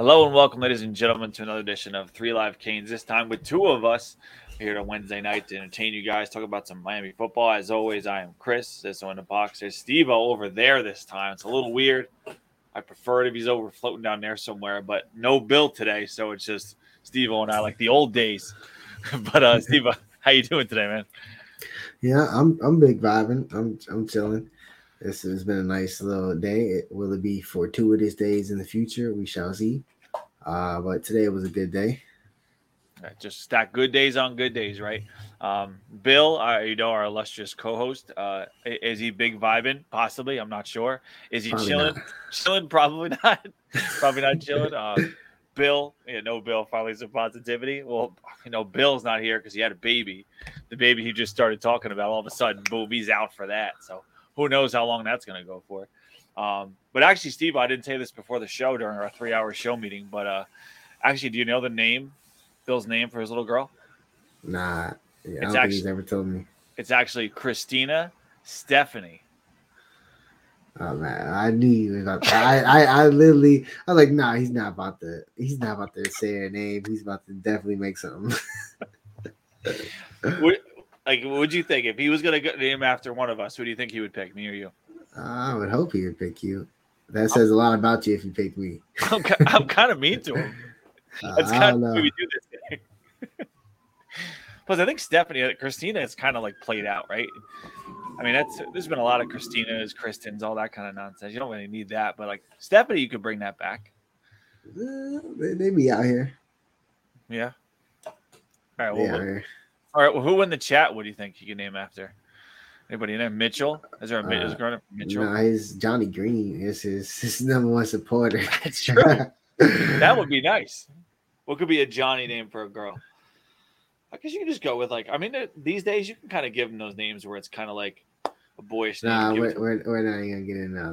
Hello and welcome, ladies and gentlemen, to another edition of Three Live Canes. This time with two of us here on Wednesday night to entertain you guys, talk about some Miami football. As always, I am Chris. This one in the box. There's Steve over there this time. It's a little weird. I prefer it if he's over floating down there somewhere, but no Bill today, so it's just Steve and I like the old days. but uh Steve, how you doing today, man? Yeah, I'm I'm big vibing. I'm I'm chilling. This has been a nice little day. It, will it be fortuitous days in the future? We shall see. Uh, but today was a good day. Just stack good days on good days, right? Um, Bill, uh, you know, our illustrious co-host, uh, is he big vibing? Possibly, I'm not sure. Is he probably chilling? Not. Chilling? Probably not. probably not chilling. Uh, Bill, yeah, no Bill, finally some positivity. Well, you know, Bill's not here because he had a baby. The baby he just started talking about, all of a sudden, boom, he's out for that. So who knows how long that's going to go for. Um, but actually, Steve, I didn't say this before the show during our three hour show meeting, but uh, actually, do you know the name, Bill's name for his little girl? Nah, yeah, I don't actually, think he's ever told me. It's actually Christina Stephanie. Oh man, I knew you was about I, I, I literally, I was like, nah, he's not about to, he's not about to say her name. He's about to definitely make something. Like, what'd you think if he was going to name after one of us? Who do you think he would pick, me or you? I would hope he would pick you. That says a lot about you if you pick me. I'm, I'm kind of mean to him. Uh, That's kind of we do this. Thing. Plus, I think Stephanie, uh, Christina is kind of like played out, right? I mean, that's there's been a lot of Christinas, Kristens, all that kind of nonsense. You don't really need that, but like Stephanie, you could bring that back. Uh, they, they be out here. Yeah. All right. Well, all right. Well, who in the chat? What do you think you can name after? Anybody in there? Mitchell? Is there a uh, is there Mitchell? No, he's Johnny Green. Is his his number one supporter. That's true. that would be nice. What could be a Johnny name for a girl? I guess you can just go with like. I mean, these days you can kind of give them those names where it's kind of like a boyish name. Nah, we're, we're, we're, not even gonna get into all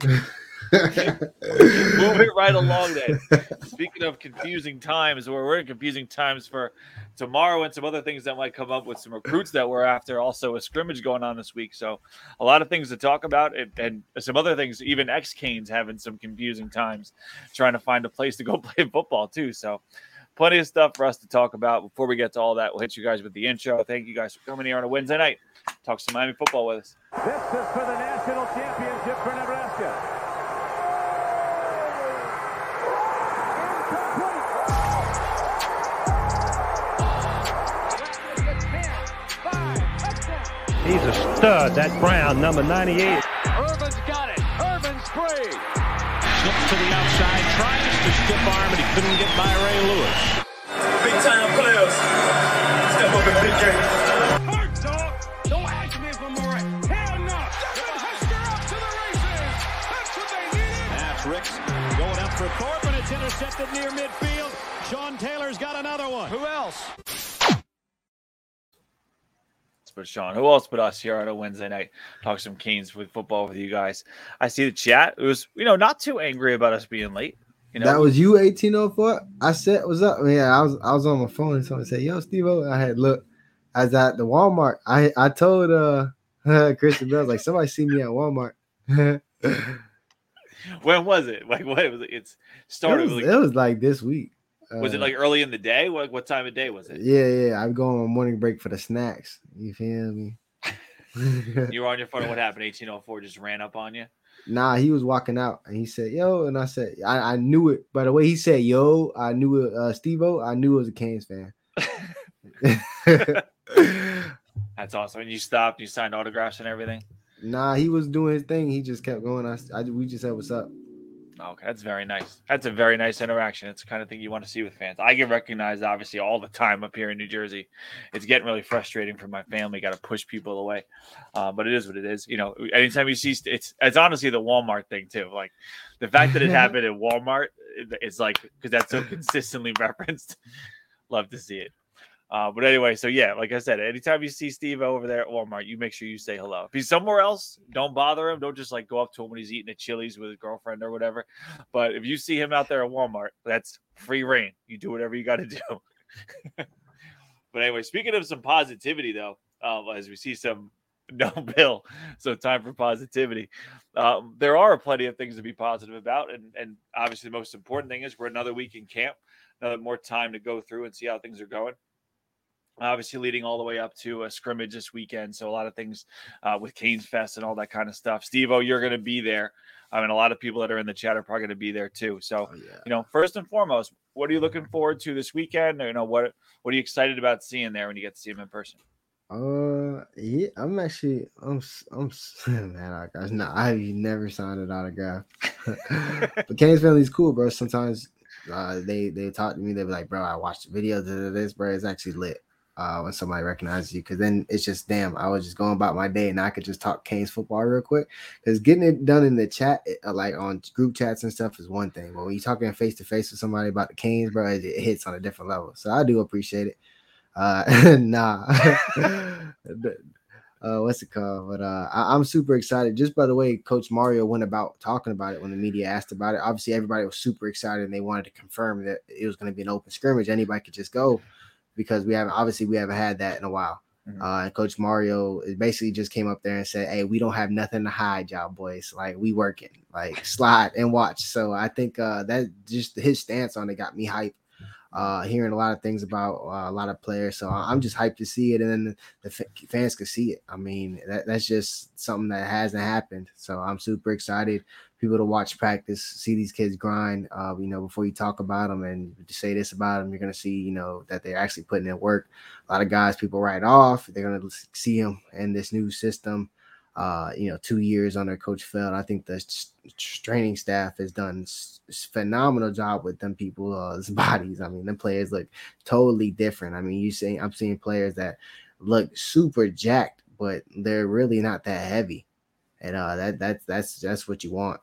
that. Moving right along then. Speaking of confusing times, where we're in confusing times for tomorrow and some other things that might come up with some recruits that we're after. Also, a scrimmage going on this week. So, a lot of things to talk about and, and some other things. Even ex Canes having some confusing times trying to find a place to go play football, too. So, plenty of stuff for us to talk about. Before we get to all that, we'll hit you guys with the intro. Thank you guys for coming here on a Wednesday night. Talk some Miami football with us. This is for the national championship for Nebraska. He's a stud, that Brown, number 98. Irvin's got it. Irvin's free. Slips to the outside, tries to stiff arm, but he couldn't get by Ray Lewis. Big time players. Step up in big game. Hard dog. Don't ask me if I'm all right. Hell no. Husker up to the races. That's what they needed. That's Ricks going up for Thorpe, and it's intercepted near midfield. Sean Taylor's got another one. Who else? But Sean. Who else but us here on a Wednesday night? Talk some Canes with football with you guys. I see the chat. It was, you know, not too angry about us being late. You know, that was you 1804. I said, "What's up?" Yeah, I was I was on my phone and someone said, "Yo, Steve." I had look. I was at the Walmart. I I told uh Christian Bell like somebody see me at Walmart. when was it? Like what was it? It's started. It was, like, it was like this week. Was it uh, like early in the day? What what time of day was it? Yeah, yeah. I'm going on morning break for the snacks. You feel me? you were on your phone. What happened? 1804 just ran up on you. Nah, he was walking out and he said, "Yo," and I said, "I, I knew it." By the way, he said, "Yo," I knew it. Uh, Steve-O, I knew it was a Canes fan. That's awesome. And you stopped. You signed autographs and everything. Nah, he was doing his thing. He just kept going. I, I we just said, "What's up?" Okay, that's very nice. That's a very nice interaction. It's the kind of thing you want to see with fans. I get recognized obviously all the time up here in New Jersey. It's getting really frustrating for my family. Got to push people away, uh, but it is what it is. You know, anytime you see it's it's honestly the Walmart thing too. Like the fact that it happened at Walmart, it's like because that's so consistently referenced. Love to see it. Uh, but anyway, so yeah, like I said, anytime you see Steve over there at Walmart, you make sure you say hello. If he's somewhere else, don't bother him. Don't just like go up to him when he's eating at Chili's with his girlfriend or whatever. But if you see him out there at Walmart, that's free reign. You do whatever you got to do. but anyway, speaking of some positivity though, uh, as we see some no Bill. So time for positivity. Um, there are plenty of things to be positive about, and and obviously the most important thing is we're another week in camp, another more time to go through and see how things are going. Obviously, leading all the way up to a scrimmage this weekend, so a lot of things uh, with Canes Fest and all that kind of stuff. Steve O, you're going to be there. I mean, a lot of people that are in the chat are probably going to be there too. So, Oh, yeah. you know, first and foremost, what are you looking forward to this weekend? Or, you know, what what are you excited about seeing there when you get to see him in person? Uh, yeah, I'm actually, I'm, I'm, man, I gosh, no, I've never signed an autograph. but Kane's family's cool, bro. Sometimes, uh, they they talk to me. They be like, bro, I watched the videos of this, bro. It's actually lit. Uh, when somebody recognizes you, because then it's just damn. I was just going about my day, and I could just talk Kane's football real quick. Because getting it done in the chat, uh, like on group chats and stuff, is one thing. But when you're talking face to face with somebody about the Canes, bro, it, it hits on a different level. So I do appreciate it. Uh, nah. uh, what's it called? But uh, I, I'm super excited just by the way Coach Mario went about talking about it when the media asked about it. Obviously, everybody was super excited and they wanted to confirm that it was going to be an open scrimmage. Anybody could just go because we haven't obviously we haven't had that in a while. Mhm. Uh, and Coach Mario basically just came up there and said, "Hey, we don't have nothing to hide, y'all boys. Like we working, like slide and watch." So I think uh, that just his stance on it got me hyped uh hearing a lot of things about uh, a lot of players so i'm just hyped to see it and then the f- fans could see it i mean that, that's just something that hasn't happened so i'm super excited people to watch practice see these kids grind uh you know before you talk about them and say this about them you're gonna see you know that they're actually putting in work a lot of guys people write off they're gonna see them in this new system uh, you know, two years under Coach Feld. I think the training staff has done phenomenal job with them people's bodies. I mean, them players look totally different. I mean, you see, I'm seeing players that look super jacked, but they're really not that heavy, and uh, that that's that's that's what you want.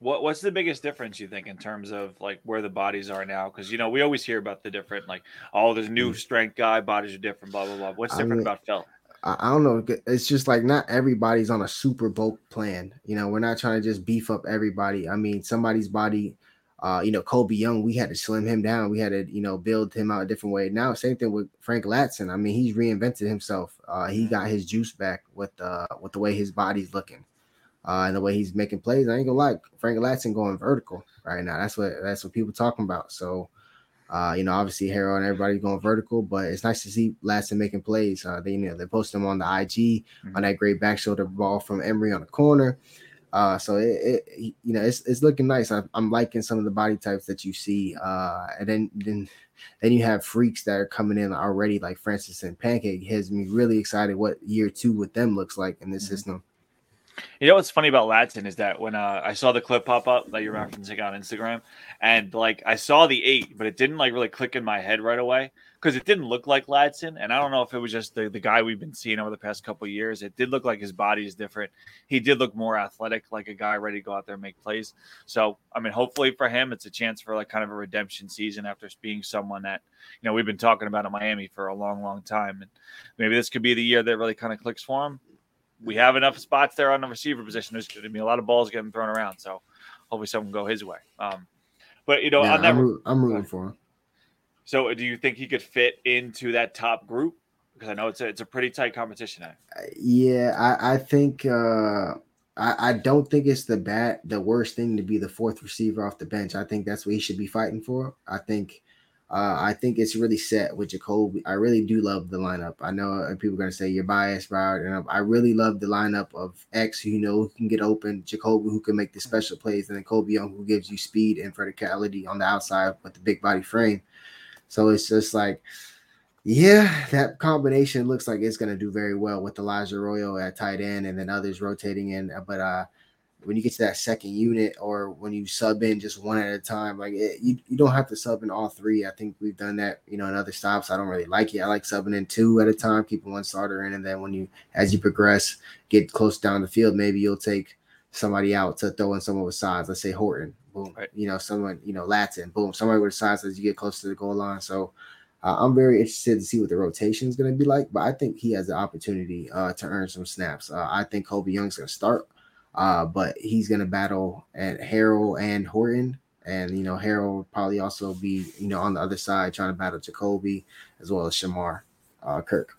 What what's the biggest difference you think in terms of like where the bodies are now? Because you know we always hear about the different like oh there's new strength guy bodies are different blah blah blah. What's I different mean, about Feld? I, I don't know. It's just like not everybody's on a super bulk plan. You know, we're not trying to just beef up everybody. I mean, somebody's body. Uh, you know, Kobe Young, we had to slim him down. We had to, you know, build him out a different way. Now, same thing with Frank Ladson. I mean, he's reinvented himself. Uh, he got his juice back with uh with the way his body's looking, uh, and the way he's making plays. I ain't gonna lie, Frank Ladson going vertical right now. That's what that's what people talking about. So, uh, you know, obviously Harold and everybody going vertical, but it's nice to see Ladson making plays. Uh, they you know they post him on the IG on that great back shoulder ball from Emory on the corner. Uh, so it, it you know it's it's looking nice. I, I'm liking some of the body types that you see. Uh, and then then then you have freaks that are coming in already, like Francis and Pancake. Has me really excited what year two with them looks like in this Mhm. system. You know what's funny about Ladson is that when uh, I saw the clip pop up that you're referencing on Instagram, and like I saw the eight, but it didn't like really click in my head right away because it didn't look like Ladson, and I don't know if it was just the, the guy we've been seeing over the past couple years. It did look like his body is different. He did look more athletic, like a guy ready to go out there and make plays. So I mean, hopefully for him, it's a chance for like kind of a redemption season after being someone that you know we've been talking about in Miami for a long, long time, and maybe this could be the year that really kind of clicks for him we have enough spots there on the receiver position. There's going to be a lot of balls getting thrown around, so hopefully someone go his way. Um, but you know, Yeah, I'm, root- I'm rooting for him. so do you think he could fit into that top group? Because I know it's a, it's a pretty tight competition. There. Yeah, I, I think uh I, I don't think it's the bad the worst thing to be the fourth receiver off the bench. I think that's what he should be fighting for. I think uh I think it's really set with Jacolby. I really do love the lineup. I know uh, people are gonna say you're biased, Broward, and I really love the lineup of X who you know who can get open, Jacolby who can make the special plays, and then Kobe Young who gives you speed and verticality on the outside with the big body frame. So it's just like yeah, that combination looks like it's going to do very well with Elijah Arroyo at tight end and then others rotating in. But uh, when you get to that second unit or when you sub in just one at a time, like it, you, you don't have to sub in all three. I think we've done that, you know, in other stops. I don't really like it. I like subbing in two at a time, keeping one starter in. And then when you, as you progress, get close down the field, maybe you'll take somebody out to throw in someone with size. Let's say Horton, boom. Right. You know, someone, you know, Latin, boom. Somebody with size as you get close to the goal line. So, uh, I'm very interested to see what the rotation is going to be like, but I think he has the opportunity uh, to earn some snaps. Uh, I think Kobe Young's going to start, uh, but he's to battle at Harold and Horton. And, you know, Harold probably also be, you know, on the other side trying to battle Jacolby as well as Shamar uh, Kirk.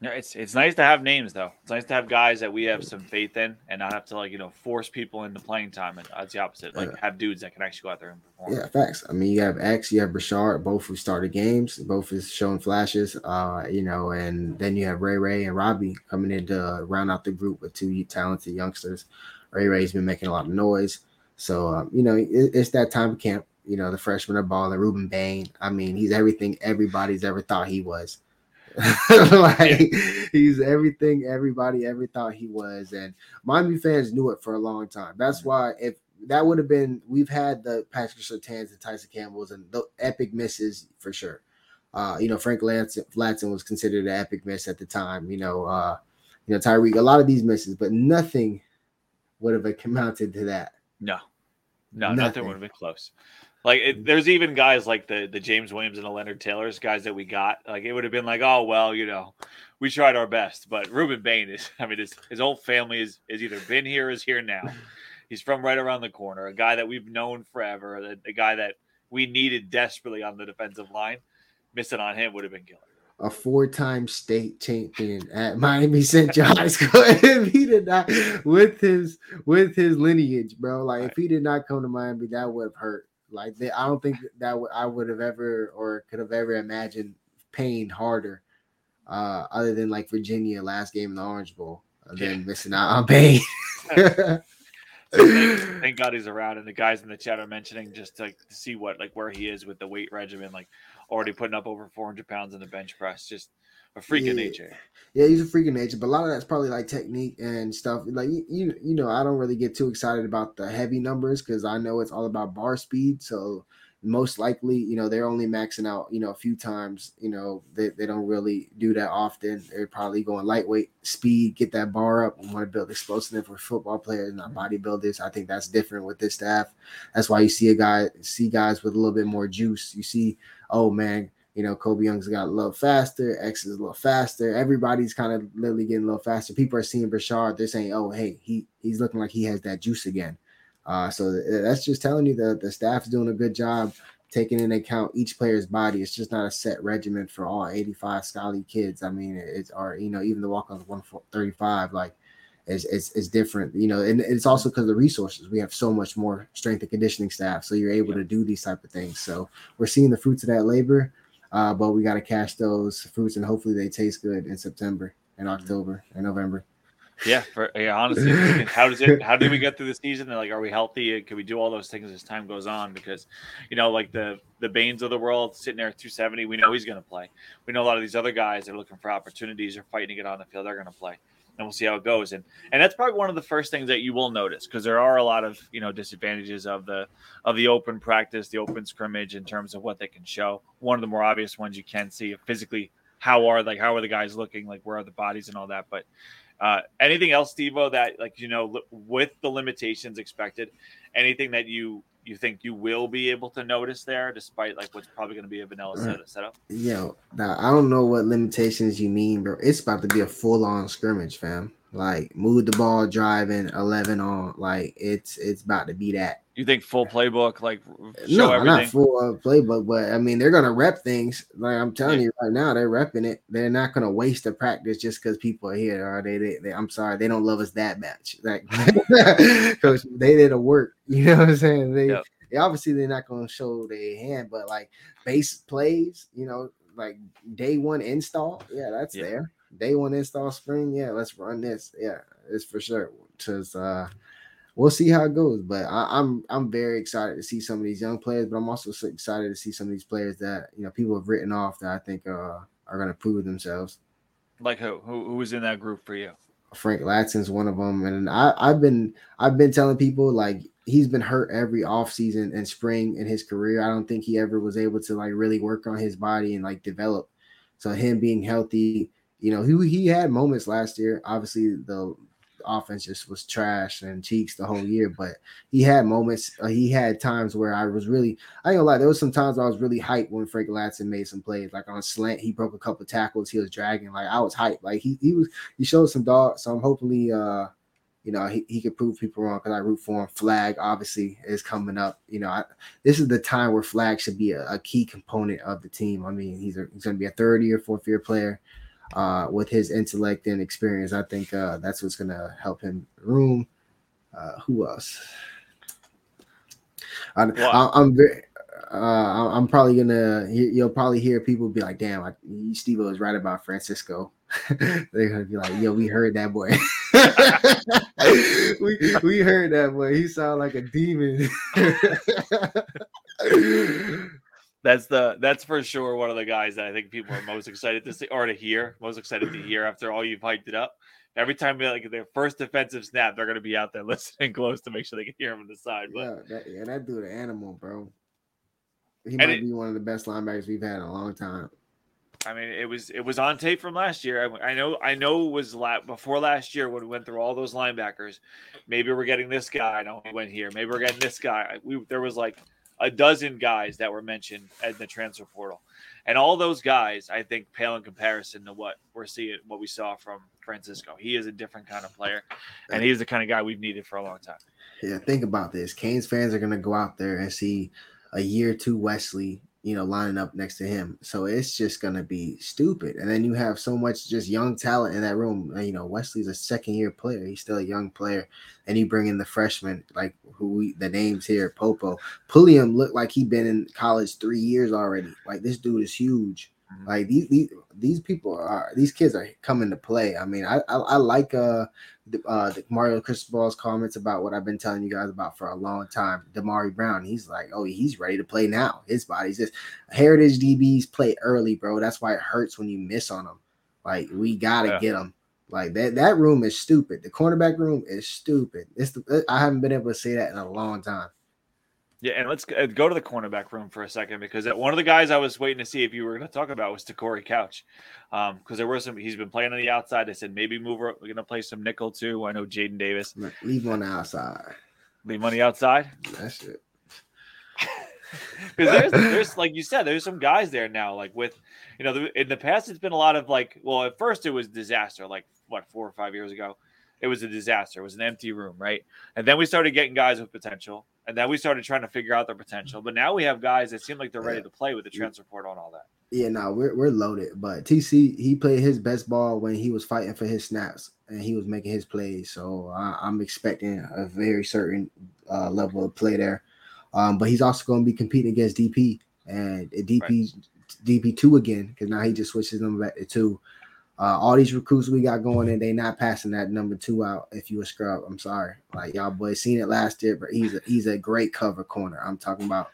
Yeah, it's it's nice to have names though. It's nice to have guys that we have some faith in, and not have to like you know force people into playing time. And that's the opposite. Like have dudes that can actually go out there and perform. Yeah, facts. I mean, you have X, you have Brashard, both who started games, both is showing flashes. Uh, you know, and then you have Ray Ray and Robbie coming in to round out the group with two talented youngsters. Ray Ray's been making a lot of noise, so um, you know it, it's that time of camp. You know, the freshman are balling. Rueben Bain. I mean, he's everything everybody's ever thought he was. like he's everything everybody ever thought he was, and Miami fans knew it for a long time. That's why if that would have been we've had the Patrick Surtains and Tyson Campbells and the epic misses for sure. Uh, you know, Frank Ladson, Ladson was considered an epic miss at the time. You know, uh, you know, Tyreek, a lot of these misses, but nothing would have amounted to that. No, no, nothing, Nothing. would have been close. Like it, mm-hmm. there's even guys like the the James Williams and the Leonard Taylors, guys that we got. Like it would have been like, oh well, you know, we tried our best. But Rueben Bain is, I mean, his his whole family is is either been here, or is here now. He's from right around the corner, a guy that we've known forever, the, the guy that we needed desperately on the defensive line. Missing on him would have been killer. A four-time state champion at Miami Central High School. if he did not with his with his lineage, bro. Like if he did not come to Miami, that would have hurt. Like they, I don't think that would I would have ever or could have ever imagined pain harder, uh, other than like Virginia last game in the Orange Bowl, uh, than missing out on Bain. Thank, thank God he's around, and the guys in the chat are mentioning just to, to see what like where he is with the weight regimen, like already putting up over 400 pounds in the bench press, just a freak of nature. Yeah, he's a freak of nature, but a lot of that's probably like technique and stuff. Like you, you, you know, I don't really get too excited about the heavy numbers because I know it's all about bar speed. So most likely, you know, they're only maxing out, you know, a few times. You know, they, they don't really do that often. They're probably going lightweight speed, get that bar up, and want to build explosiveness for football players, not mm-hmm. bodybuilders. I think that's different with this staff. That's why you see a guy, see guys with a little bit more juice. You see, oh man, you know, Kobe Young's got a little faster, X is a little faster. Everybody's kind of literally getting a little faster. People are seeing Brashard, they're saying, oh, hey, he he's looking like he has that juice again. Uh, so th- that's just telling you that the staff's doing a good job taking into account each player's body. It's just not a set regimen for all 85 Scally kids. I mean, it's or you know, even the walk on 135, like it's, it's it's different, you know, and it's also because of the resources. We have so much more strength and conditioning staff, so you're able to do these type of things. So we're seeing the fruits of that labor, uh, but we got to cash those fruits, and hopefully they taste good in September and October and November. Yeah, for, yeah. Honestly, how does it? How do we get through the season? And like, are we healthy? Can we do all those things as time goes on? Because, you know, like the the Baines of the world sitting there at 270, we know he's going to play. We know a lot of these other guys are looking for opportunities or fighting to get on the field. They're going to play, and we'll see how it goes. And and that's probably one of the first things that you will notice because there are a lot of you know disadvantages of the of the open practice, the open scrimmage in terms of what they can show. One of the more obvious ones you can see physically. How are like how are the guys looking? Like where are the bodies and all that? But uh, anything else, Stevo, that like you know, with the limitations expected, anything that you you think you will be able to notice there, despite like what's probably going to be a vanilla set, setup? Yo, now I don't know what limitations you mean, bro. It's about to be a full on scrimmage, fam. Like move the ball, driving, eleven on. Like it's it's about to be that. You think full playbook, like show no, everything? not full uh, playbook, but I mean they're gonna rep things. Like I'm telling you right now, they're repping it. They're not gonna waste a practice just because people are here. Or they, they, they, I'm sorry, they don't love us that much. Like, because they did a work. You know what I'm saying? They, Yep. they obviously they're not gonna show their hand, but like base plays, you know, like day one install, yeah, that's Yeah. there. Day one install spring, yeah, let's run this. Yeah, it's for sure. Cause uh we'll see how it goes. But I, I'm I'm very excited to see some of these young players, but I'm also so excited to see some of these players that you know people have written off that I think uh, are going to prove themselves. Like who? who? Who was in that group for you? Frank Ladson's one of them, and I, I've been I've been telling people like he's been hurt every offseason and spring in his career. I don't think he ever was able to like really work on his body and like develop. So him being healthy, you know, he he had moments last year. Obviously, the offense just was trash and cheeks the whole year, but he had moments. Uh, he had times where I was really, I ain't gonna lie, there was some times I was really hyped when Frank Ladson made some plays, like on slant, he broke a couple tackles, he was dragging, like I was hyped, like he he was he showed some dog. So I'm hopefully, uh, you know, he, he could prove people wrong because I root for him. Flagg obviously is coming up. You know, I, this is the time where Flagg should be a, a key component of the team. I mean, he's a, he's to be a third year, fourth year player. Uh, with his intellect and experience. I think uh, that's what's gonna help him room. Uh, who else? I, I, I'm very. Uh, I'm probably gonna. You'll probably hear people be like, "Damn, I, Steve was right about Francisco." They're gonna be like, "Yo, we heard that boy. we we heard that boy. He sound like a demon." That's the that's for sure one of the guys that I think people are most excited to see or to hear, most excited to hear after all you've hyped it up. Every time like their first defensive snap, they're gonna be out there listening close to make sure they can hear him on the side. But yeah, that, yeah, that dude, an animal, bro. He might it- be one of the best linebackers we've had in a long time. I mean, it was it was on tape from last year. I, I know I know it was la- before last year when we went through all those linebackers. Maybe we're getting this guy. I know he went here. Maybe we're getting this guy. We there was like a dozen guys that were mentioned at the transfer portal, and all those guys I think pale in comparison to what we're seeing, what we saw from Francisco. He is a different kind of player, and he's the kind of guy we've needed for a long time. Yeah, think about this. Canes fans are gonna go out there and see a year two Wesley, you know, lining up next to him. So it's just gonna be stupid. And then you have so much just young talent in that room. And, You know, Wesley's a second year player. He's still a young player. And you bring in the freshman, like who we the names here, Popo. Pulliam looked like he'd been in college three years already. Like this dude is huge. Mhm. Like these, these these people are these kids are coming to play. I mean, I I, I like uh the, uh the Mario Cristobal's comments about what I've been telling you guys about for a long time. Damari Brown, he's like, oh, he's ready to play now. His body's just heritage DBs play early, bro. That's why it hurts when you miss on them. Like we gotta Yeah. get them. Like that that room is stupid. The cornerback room is stupid. It's the, I haven't been able to say that in a long time. Yeah, and let's uh, go to the cornerback room for a second because one of the guys I was waiting to see if you were going to talk about was Corey Couch, because there were some. He's been playing on the outside. They said maybe move. We're going to play some nickel too. I know Jaden Davis Leave him on the outside. leave money outside That's it. because there's there's like you said there's some guys there now like with you know the, in the past it's been a lot of like well at first it was disaster like what four or five years ago it was a disaster it was an empty room right and then we started getting guys with potential and then we started trying to figure out their potential but now we have guys that seem like they're ready to play with the transfer portal and all that Yeah, no, we're we're loaded. But TC he played his best ball when he was fighting for his snaps and he was making his plays. So I, I'm expecting a very certain uh, level of play there. Um, but he's also going to be competing against DP and DP DP two again because now he just switches them back to two. Uh, all these recruits we got going in, they not passing that number two out. If you a scrub, I'm sorry. Like y'all boys seen it last year, but he's a, he's a great cover corner. I'm talking about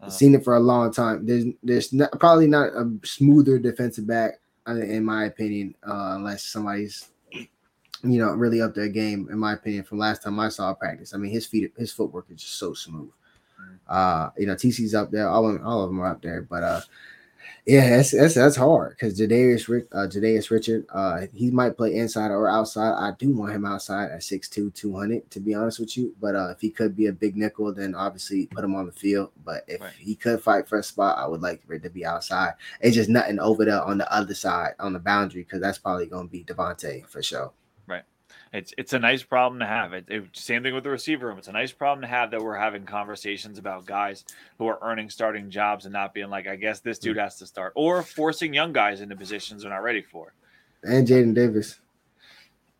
Uh, seen it for a long time. There's there's not, probably not a smoother defensive back, uh, in my opinion, uh, unless somebody's you know really up their game. In my opinion, from last time I saw practice, I mean his feet, his footwork is just so smooth. Uh, you know TC's up there, all of them, all of them are up there, but uh, yeah, that's that's that's hard because Jadarius Rick, uh, Richard, uh, he might play inside or outside. I do want him outside at 6'2", 200, to be honest with you. But uh, if he could be a big nickel, then obviously put him on the field. But if Right. he could fight for a spot, I would like for it to be outside. It's just nothing over there on the other side on the boundary because that's probably going to be Devontae for sure. It's it's a nice problem to have. It, it- same thing with the receiver room. It's a nice problem to have that we're having conversations about guys who are earning starting jobs and not being like, I guess this dude has to start, or forcing young guys into positions they're not ready for. And Jaden Davis.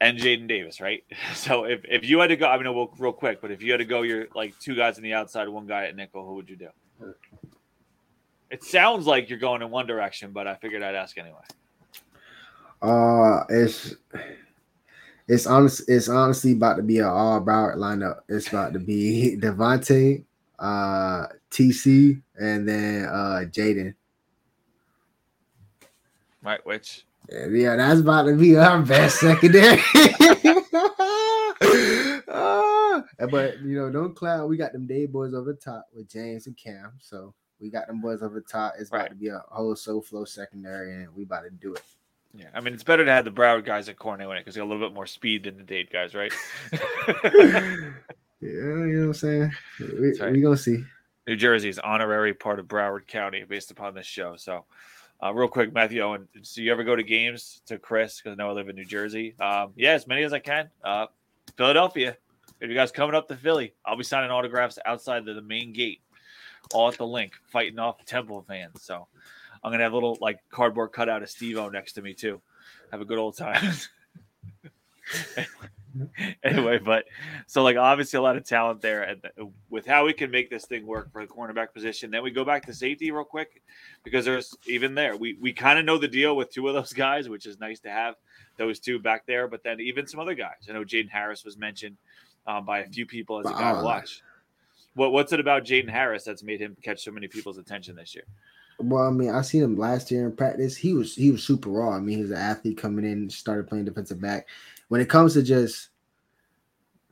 And Jaden Davis, right? So if, if you had to go, I mean, well, real quick, but if you had to go, you're like two guys on the outside, one guy at nickel. Who would you do? It sounds like you're going in one direction, but I figured I'd ask anyway. Uh, it's it's honest. It's honestly about to be an all Broward lineup. It's about to be Devontae, uh, TC, and then uh Jaden. Right? Which Yeah, yeah, that's about to be our best secondary. Ah, but you know, don't cloud. We got them day boys over the top with James and Cam. So we got them boys over the top. It's about Right. to be a whole so flow secondary, and we about to do it. Yeah, I mean, it's better to have the Broward guys at corner anyway because they got a little bit more speed than the Dade guys, right? yeah, you know what I'm saying? We, right. we gonna see. New Jersey is honorary part of Broward County based upon this show. So, uh, real quick, Matthew Owen, do you ever go to games to Chris? Because I know I live in New Jersey. Um, yeah, as many as I can. Uh, Philadelphia. If you guys coming up to Philly, I'll be signing autographs outside the, the main gate, all at the Linc, fighting off Temple fans. So, I'm gonna have a little like cardboard cutout of Steve O next to me too. have a good old time. anyway, but so like obviously a lot of talent there, and with how we can make this thing work for the cornerback position, then we go back to safety real quick because there's even there we we kind of know the deal with two of those guys, which is nice to have those two back there. But then even some other guys, I know Jaden Harris was mentioned um, by a few people as a guy to watch. What what's it about Jaden Harris that's made him catch so many people's attention this year? Well, I mean, I seen him last year in practice. He was he was super raw. I mean, he was an athlete coming in, started playing defensive back. When it comes to just,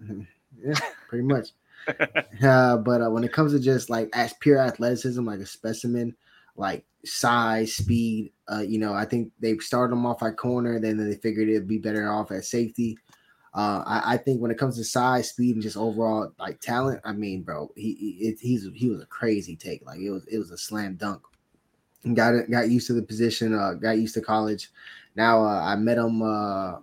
yeah, pretty much. uh, but uh, when it comes to just like as pure athleticism, like a specimen, like size, speed, uh, you know, I think they started him off at corner, then they figured it'd be better off at safety. Uh, I, I, think when it comes to size, speed, and just overall like talent, I mean, bro, he, he he's he was a crazy take. Like it was it was a slam dunk got got used to the position, uh, got used to college. Now uh, I met him uh,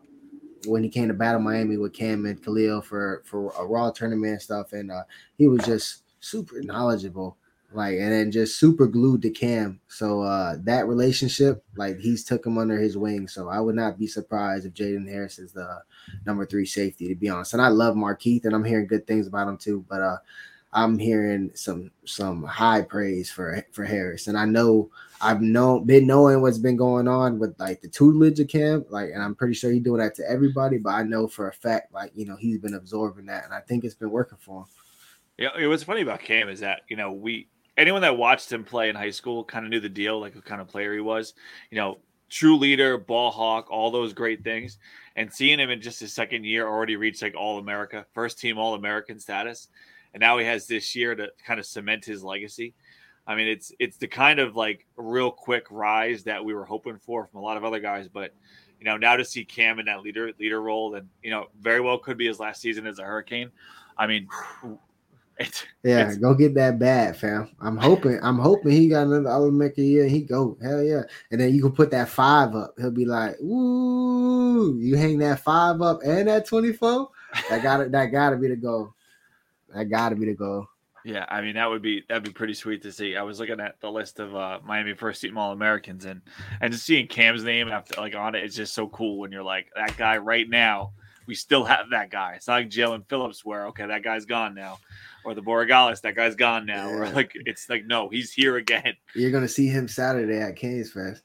when he came to Battle Miami with Cam and Khalil for for a Raw tournament and stuff, and uh, he was just super knowledgeable, like, and then just super glued to Cam. So uh, that relationship, like, he's took him under his wing. So I would not be surprised if Jaden Harris is the number three safety, to be honest. And I love Markeith, and I'm hearing good things about him too, but uh. I'm hearing some some high praise for for Harris, and I know I've known been knowing what's been going on with like the tutelage of Cam, like, and I'm pretty sure he's doing that to everybody. But I know for a fact, like, you know, he's been absorbing that, and I think it's been working for him. Yeah, what's funny about Cam is that you know we anyone that watched him play in high school kind of knew the deal, like what kind of player he was. You know, true leader, ball hawk, all those great things. And seeing him in just his second year already reach like All America, first team All American status, and now he has this year to kind of cement his legacy. I mean, it's it's the kind of like real quick rise that we were hoping for from a lot of other guys, but you know, now to see Cam in that leader leader role, then you know, very well could be his last season as a Hurricane. I mean, it's, yeah, it's, go get that bad, fam. I'm hoping, I'm hoping he got another All American year. He go, hell yeah, and then you can put that five up. He'll be like, "Ooh, you hang that five up and that 24. That got to That got to be the goal. That got to be the goal." Yeah, I mean that would be that'd be pretty sweet to see. I was looking at the list of uh, Miami first team All Americans and and just seeing Cam's name after like on it, it's just so cool when you're like that guy right now. We still have that guy. It's not like Jaelan Phillips where okay that guy's gone now, or the Borregales that guy's gone now, yeah. or like it's like no he's here again. You're gonna see him Saturday at Canes Fest.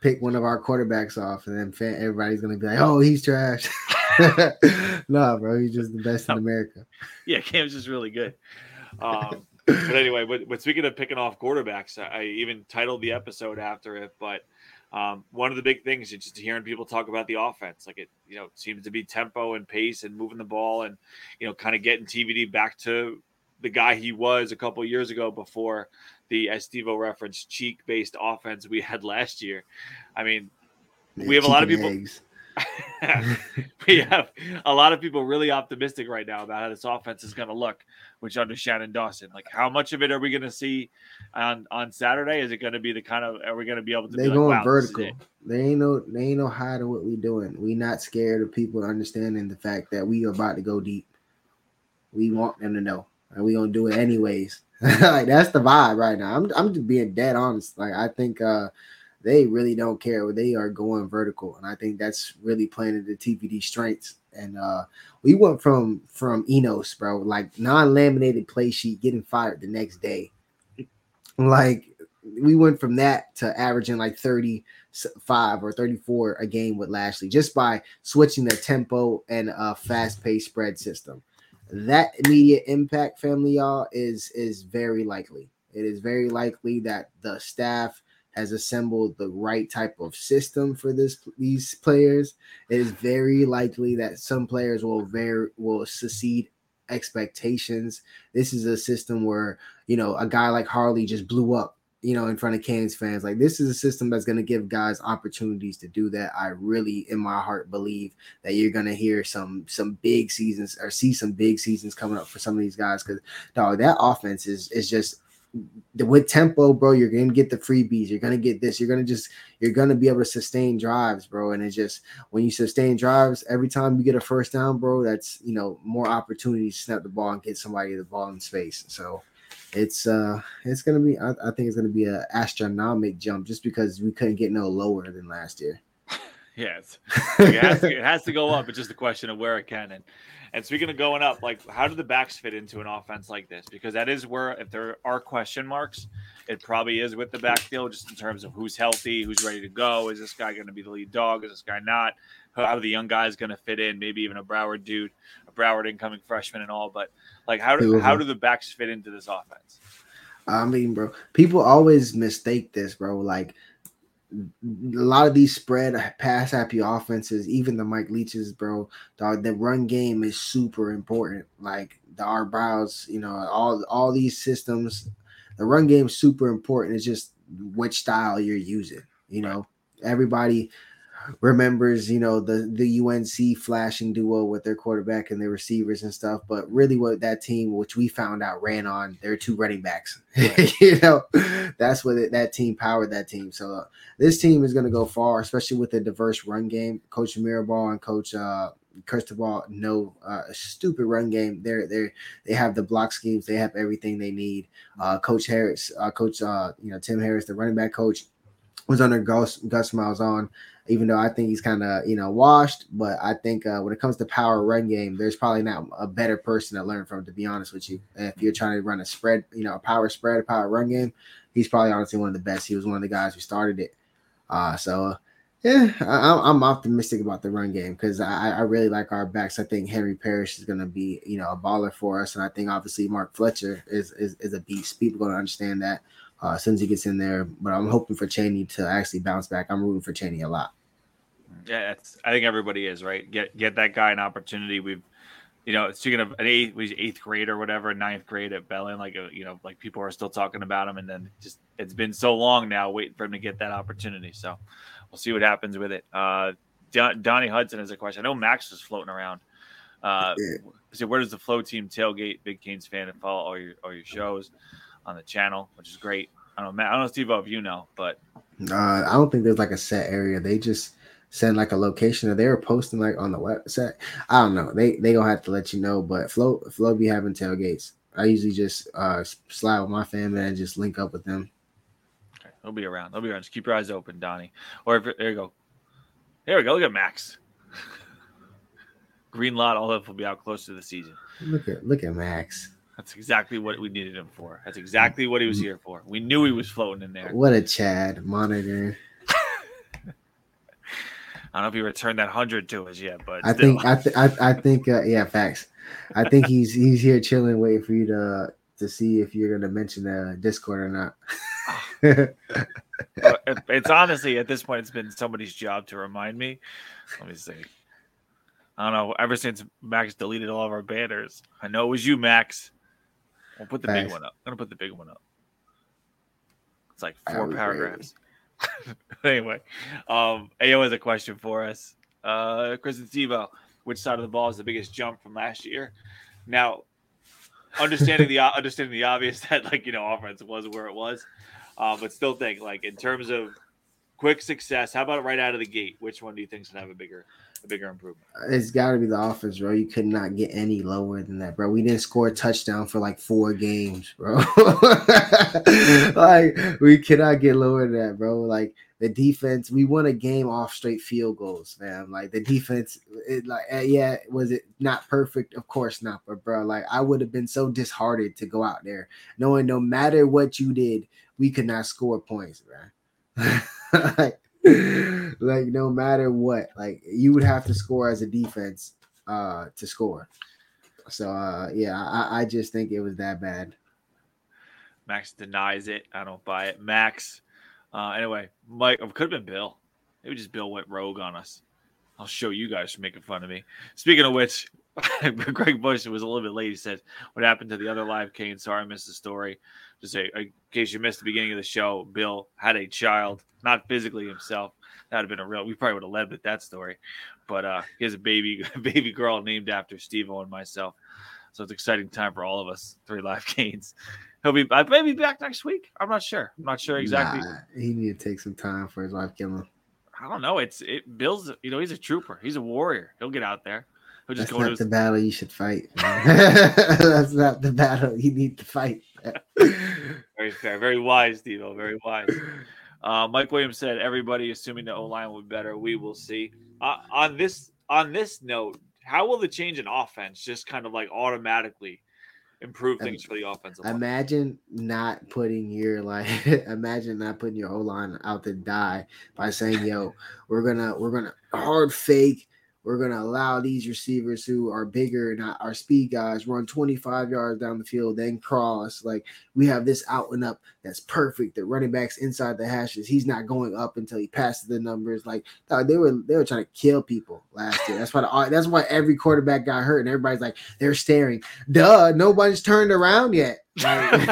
Pick one of our quarterbacks off, and then everybody's gonna be like, "Oh, he's trash." nah, bro, he's just the best in America. Yeah, Cam's just really good. Um, but anyway, but, but, speaking of picking off quarterbacks, I, I even titled the episode after it. But um, one of the big things is just hearing people talk about the offense. Like it, you know, seems to be tempo and pace and moving the ball and you know, kind of getting TVD back to the guy he was a couple years ago before the Estivo reference cheek based offense we had last year. I mean, we have a lot of people. Eggs. we have a lot of people really optimistic right now about how this offense is going to look, which under Shannon Dawson. Like, how much of it are we going to see on on Saturday? Is it going to be the kind of are we going to be able to? They going like, wow, vertical. They ain't no they ain't no hiding what we doing. We not scared of people understanding the fact that we are about to go deep. We want them to know, and we gonna do it anyways. like that's the vibe right now. I'm I'm just being dead honest. Like I think. uh they really don't care. They are going vertical, and I think that's really playing into TVD strengths. And uh, we went from from Enos, bro, like non-laminated play sheet, getting fired the next day. Like we went from that to averaging like 35 or 34 a game with Lashlee just by switching the tempo and a fast-paced spread system. That immediate impact, family, y'all, is is very likely. It is very likely that the staff has assembled the right type of system for this these players, it is very likely that some players will very will succeed expectations. This is a system where you know a guy like Harley just blew up, you know, in front of Canes fans. Like this is a system that's going to give guys opportunities to do that. I really, in my heart, believe that you're going to hear some some big seasons or see some big seasons coming up for some of these guys because dog that offense is is just with tempo, bro, you're gonna get the freebies. You're gonna get this. You're gonna just you're gonna be able to sustain drives, bro. And it's just when you sustain drives, every time you get a first down, bro, that's you know more opportunities to snap the ball and get somebody the ball in space. So it's uh it's gonna be I, I think it's gonna be an astronomical jump just because we couldn't get no lower than last year. yes, it, has to, it has to go up. It's just a question of where it can. And and speaking of going up, like how do the backs fit into an offense like this? Because that is where if there are question marks, it probably is with the backfield, just in terms of who's healthy, who's ready to go. Is this guy going to be the lead dog? Is this guy not? How are the young guys going to fit in? Maybe even a Broward dude, a Broward incoming freshman and all. But like how do how do the backs fit into this offense? I mean, bro, people always mistake this, bro. Like a lot of these spread pass happy offenses, even the Mike Leaches, bro, dog, the run game is super important. Like the Art Browns, you know, all all these systems, the run game is super important. It's just which style you're using. You know, everybody remembers, you know, the the UNC flashing duo with their quarterback and their receivers and stuff. But really, what that team, which we found out, ran on their two running backs. you know, that's what it, that team powered that team. So uh, this team is going to go far, especially with a diverse run game. Coach Mirabal and Coach uh, Cristobal know uh, a stupid run game. They're they they have the block schemes. They have everything they need. Uh, coach Harris, uh, Coach uh, you know Tim Harris, the running back coach, was under Gus Gus Malzahn even though I think he's kind of you know washed. But I think uh, when it comes to power run game, there's probably not a better person to learn from. To be honest with you, if you're trying to run a spread, you know, a power spread, a power run game, he's probably honestly one of the best. He was one of the guys who started it. Uh, so yeah, I, am optimistic about the run game because I, I really like our backs. I think Henry Parrish is going to be you know a baller for us, and I think obviously Mark Fletcher is is, is a beast. People going to understand that uh, as soon as he gets in there. But I'm hoping for Chaney to actually bounce back. I'm rooting for Chaney a lot. Yeah, I think everybody is right. Get get that guy an opportunity. We've, you know, speaking of an eighth, eighth grade or whatever, ninth grade at Belen, like uh, you know, like people are still talking about him, and then just it's been so long now waiting for him to get that opportunity. So we'll see what happens with it. Uh, Don, Donnie Hudson has a question. I know Max was floating around. Uh, so where does the flow team tailgate? Big Canes fan and follow all your all your shows on the channel, which is great. I don't know, Matt. I don't know, Steve, if you know, but uh, I don't think there's like a set area. They just send like a location or they were posting like on the website. I don't know. They they gonna have to let you know. But Flo Flo be having tailgates. I usually just uh slide with my family and just link up with them. Okay, they'll be around. They'll be around. Just keep your eyes open, Donnie. Or if, there you go. There we go. Look at Max. Green lot. All of will be out close to the season. Look at look at Max. That's exactly what we needed him for. That's exactly what he was here for. We knew he was floating in there. What a Chad monitoring. I don't know if he returned that hundred to us yet, but I still. think I, th- I, I think uh, yeah, facts. I think he's he's here chilling, waiting for you to to see if you're gonna mention the Discord or not. it's honestly at this point, it's been somebody's job to remind me. Let me see. I don't know. Ever since Max deleted all of our banners, I know it was you, Max. We'll put the Thanks. big one up. I'm gonna put the big one up. It's like four paragraphs. anyway, um, AO has a question for us. Uh, Chris and Tebow, which side of the ball is the biggest jump from last year? Now, understanding the understanding the obvious that like you know offense was where it was, uh, but still think like in terms of quick success. How about right out of the gate? Which one do you think is gonna have a bigger bigger improvement? It's got to be the offense, bro. You could not get any lower than that, bro. We didn't score a touchdown for like four games, bro. like we cannot get lower than that, bro. Like the defense, we won a game off straight field goals, man. Like the defense, it like eh, yeah, was it not perfect? Of course not, but bro, like I would have been so disheartened to go out there knowing no matter what you did, we could not score points, bro. like, like no matter what, like you would have to score as a defense uh to score. So uh yeah, I, I just think it was that bad. Max denies it. I don't buy it. Max. Uh anyway, Mike could have been Bill. Maybe just Bill went rogue on us. I'll show you guys for making fun of me. Speaking of which, Greg Bush was a little bit late. He said, What happened to the other live Kane? Sorry, I missed the story. Just say, in case you missed the beginning of the show, Bill had a child, not physically himself. That would have been a real, we probably would have led with that story. But uh, he has a baby, baby girl named after Steve and myself. So it's exciting time for all of us, three live Canes. He'll be, I may be back next week. I'm not sure. I'm not sure exactly. Nah, he need to take some time for his wife killing. I don't know. It's it. Bill's, you know, he's a trooper. He's a warrior. He'll get out there. He'll just That's go not the battle you should fight. That's not the battle you need to fight. very fair, very wise, Steve. Very wise. Uh, Mike Williams said, "Everybody assuming the O line would be better. We will see." Uh, on this on this note, how will the change in offense just kind of like automatically improve things for the offensive line? Imagine not putting your like imagine not putting your O line out to die by saying, yo, we're gonna we're gonna hard fake. We're gonna allow these receivers who are bigger and our speed guys run 25 yards down the field, then cross. Like we have this out and up that's perfect. The running backs inside the hashes. He's not going up until he passes the numbers. Like they were they were trying to kill people last year. That's why the, that's why every quarterback got hurt and everybody's like they're staring. Duh, nobody's turned around yet. Like,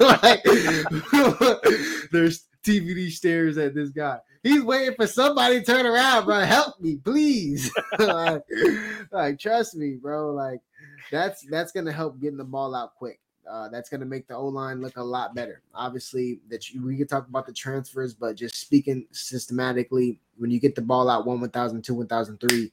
like, there's TVD stares at this guy. He's waiting for somebody to turn around, bro. Help me, please. like, like, trust me, bro. Like, that's that's gonna help getting the ball out quick. Uh, that's gonna make the O line look a lot better. Obviously, that you, we could talk about the transfers, but just speaking systematically, when you get the ball out one one thousand, two one thousand three,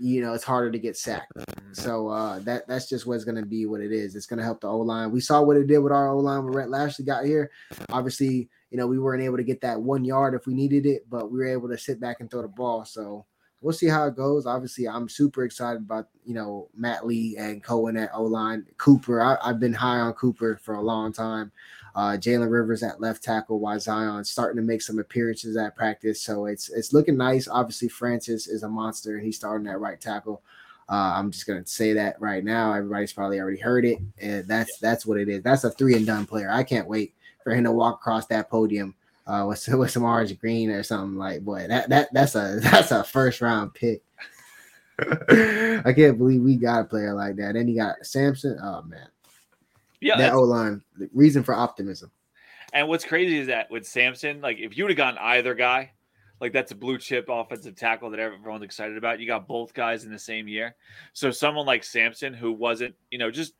you know it's harder to get sacked. So uh, that that's just what's gonna be what it is. It's gonna help the O line. We saw what it did with our O line when Rhett Lashlee got here. Obviously, you know we weren't able to get that one yard if we needed it, but we were able to sit back and throw the ball. So we'll see how it goes. Obviously, I'm super excited about you know Matt Lee and Cohen at O line. Cooper, I, have been high on Cooper for a long time. Uh, Jalen Rivers at left tackle, while Zion starting to make some appearances at practice. So it's it's looking nice. Obviously, Francis is a monster, he's starting at right tackle. Uh, I'm just gonna say that right now. Everybody's probably already heard it, and that's that's what it is. That's a three and done player. I can't wait for him to walk across that podium uh, with with some orange green or something like. Boy, that that that's a that's a first round pick. I can't believe we got a player like that. Then you got Samson. Oh man, Yeah, that O line. Reason for optimism. And what's crazy is that with Samson, like if you would have gotten either guy, like that's a blue chip offensive tackle that everyone's excited about. You got both guys in the same year. So someone like Samson, who wasn't, you know, just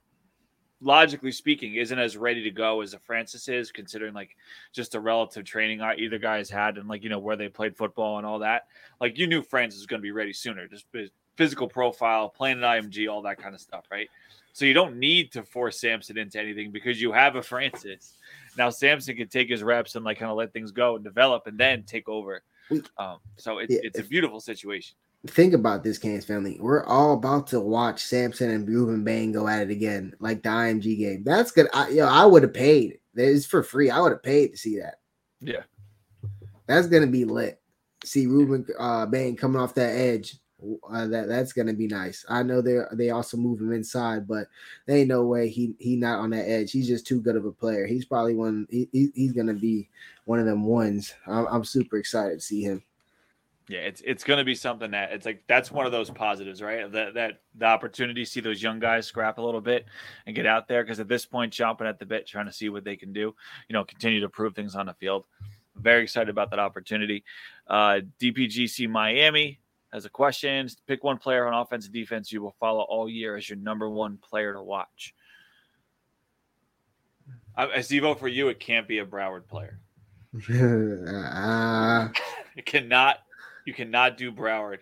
logically speaking, isn't as ready to go as a Francis is, considering like just the relative training either guys had and like you know where they played football and all that. Like you knew Francis was going to be ready sooner, just physical profile, playing an IMG, all that kind of stuff, right? So you don't need to force Samson into anything because you have a Francis. Now Samson can take his reps and like kind of let things go and develop and then take over. Um, so it's Yeah, it's a beautiful situation. Think about this, Canes family. We're all about to watch Samson and Rueben Bain go at it again, like the IMG game. That's good. I, yo, I would have paid. It's for free. I would have paid to see that. Yeah. That's gonna be lit. See Rueben uh, Bain coming off that edge. Uh, that that's gonna be nice. I know they they also move him inside, but there ain't no way he he not on that edge. He's just too good of a player. He's probably one. He, he- he's gonna be one of them ones. I'm, I'm super excited to see him. Yeah, it's it's to be something that it's like that's one of those positives, right? That that the opportunity to see those young guys scrap a little bit and get out there because at this point, jumping at the bit, trying to see what they can do, you know, continue to prove things on the field. Very excited about that opportunity. Uh, DPGC Miami has a question: Pick one player on offense and defense you will follow all year as your number one player to watch. I, I see vote for you. It can't be a Broward player. uh, It cannot. You cannot do Broward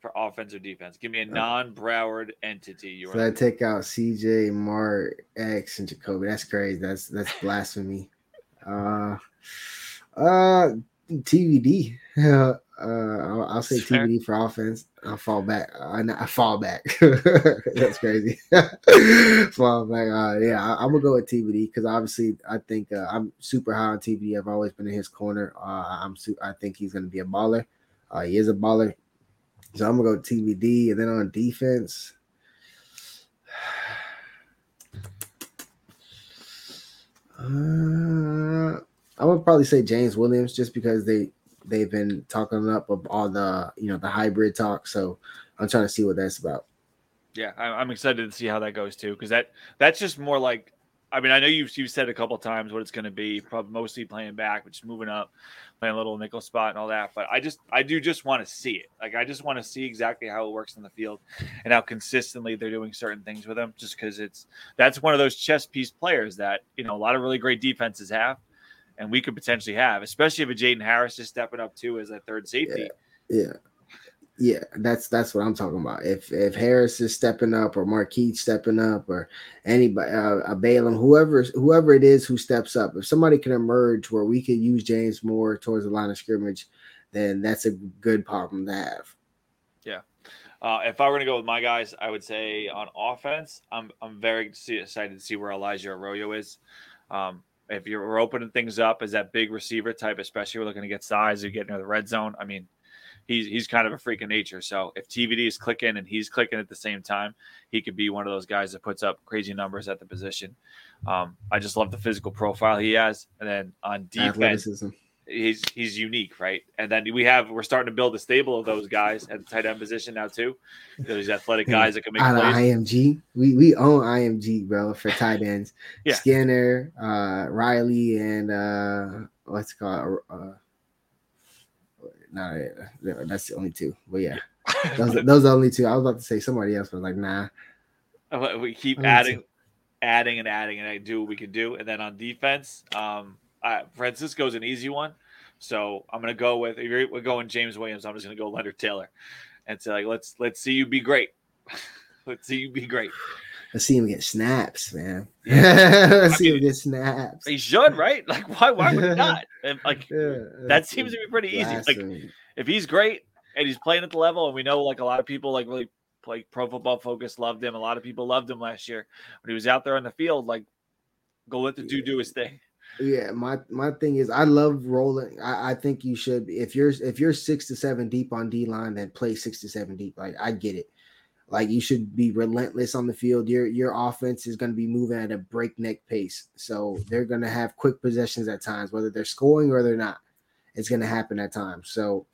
for offense or defense. Give me a non-Broward entity. You So I take out CJ, Mark, X, and Jacolby. That's crazy. That's that's blasphemy. Uh, uh, TVD. uh, I'll, I'll say Fair. TVD for offense. I'll fall back. I, I fall back. that's crazy. fall back. Uh, yeah, I, am gonna go with TVD because obviously I think uh, I'm super high on TVD. I've always been in his corner. Uh, I'm su- I think he's gonna be a baller. Uh, he is a baller. So I'm gonna go TVD, and then on defense. Uh, I would probably say James Williams just because they they've been talking up of all the you know the hybrid talk. So I'm trying to see what that's about. Yeah, I'm excited to see how that goes too, because that that's just more like. I mean, I know you've you've said a couple times what it's going to be, probably mostly playing back, which is moving up, playing a little nickel spot and all that. But I just I do just want to see it. Like I just want to see exactly how it works on the field and how consistently they're doing certain things with him. Just because it's that's one of those chess piece players that you know a lot of really great defenses have, and we could potentially have, especially if a Jaden Harris is stepping up too as a third safety. Yeah. Yeah, that's that's what I'm talking about. If if Harris is stepping up or Marquise stepping up or anybody uh, a Balaam, whoever whoever it is who steps up, if somebody can emerge where we could use James more towards the line of scrimmage, then that's a good problem to have. Yeah. Uh, if I were to go with my guys, I would say on offense, I'm I'm very excited to see where Elijah Arroyo is. Um, if you're opening things up as that big receiver type, especially we're looking to get size you get into the red zone. I mean, he's he's kind of a freak of nature. So if TVD is clicking and he's clicking at the same time, he could be one of those guys that puts up crazy numbers at the position. Um, I just love the physical profile he has, and then on defense, Athleticism. He's he's unique, right? And then we have we're starting to build a stable of those guys at the tight end position now too. Those athletic guys that can make Out of plays. IMG, we we own IMG, bro, for tight ends. Yeah. Skinner, uh, Riley, and uh, what's it called? Uh, no, that's the only two. But yeah, those, those are the only two. I was about to say somebody else, but like, nah. we keep would adding, say- adding, and adding, and I do what we can do. And then on defense, um, I, Francisco's an easy one, so I'm gonna go with. If you're, we're going James Williams, I'm just gonna go Leonard Taylor, and say like, let's let's see you be great. let's see you be great. Let's see him get snaps, man. Yeah. Let's I see him get snaps. He should, right? Like, why why would he not? Like, Yeah, that seems to be pretty easy. Like, if he's great and he's playing at the level, and we know like a lot of people like really like Pro Football Focus loved him. A lot of people loved him last year when he was out there on the field. Like, go let the dude do his thing. Yeah, my my thing is I love rolling. I, I think you should if you're if you're six to seven deep on D line, then play six to seven deep. Like I get it. Like you should be relentless on the field. Your your offense is going to be moving at a breakneck pace. So they're going to have quick possessions at times, whether they're scoring or they're not. It's going to happen at times. So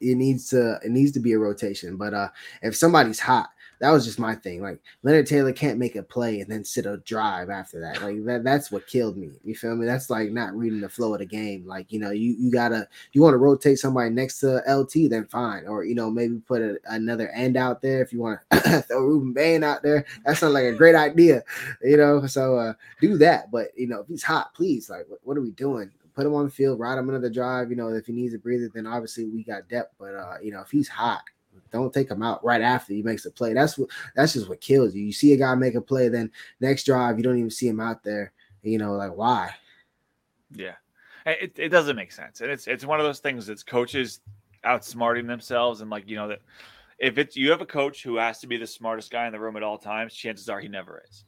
it needs to it needs to be a rotation. But uh if somebody's hot, that was just my thing. Like Leonard Taylor can't make a play and then sit a drive after that. Like that that's what killed me. You feel me? That's like not reading the flow of the game. Like, you know, you you gotta you want to rotate somebody next to LT, then fine. Or you know, maybe put a, another end out there if you want to throw Rueben Bain out there. That sounds like a great idea, you know. So uh do that. But you know, if he's hot, please, like what, what are we doing? Put him on the field, ride him another drive. You know, if he needs a breather, then obviously we got depth. But uh, you know, if he's hot, don't take him out right after he makes a play. That's what that's just what kills you. You see a guy make a play, then next drive you don't even see him out there. You know, like why? Yeah, it, it doesn't make sense, and it's it's one of those things that's coaches outsmarting themselves, and like you know that if it's you have a coach who has to be the smartest guy in the room at all times, chances are he never is.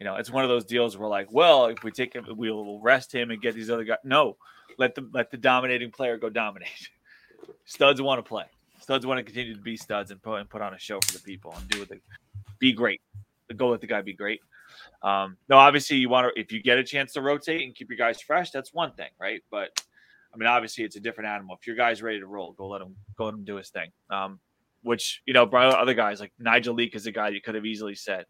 You know, it's one of those deals where like, well, if we take him, we'll rest him and get these other guys. No, let the let the dominating player go dominate. Studs want to play. Studs want to continue to be studs and put and put on a show for the people and do what they be great. Go let the guy be great. Um, no, obviously you want to if you get a chance to rotate and keep your guys fresh, that's one thing, right? But I mean, obviously it's a different animal. If your guy's ready to roll, go let him go let him do his thing. Um, which you know, other guys like Nigel Leak is a guy you could have easily said,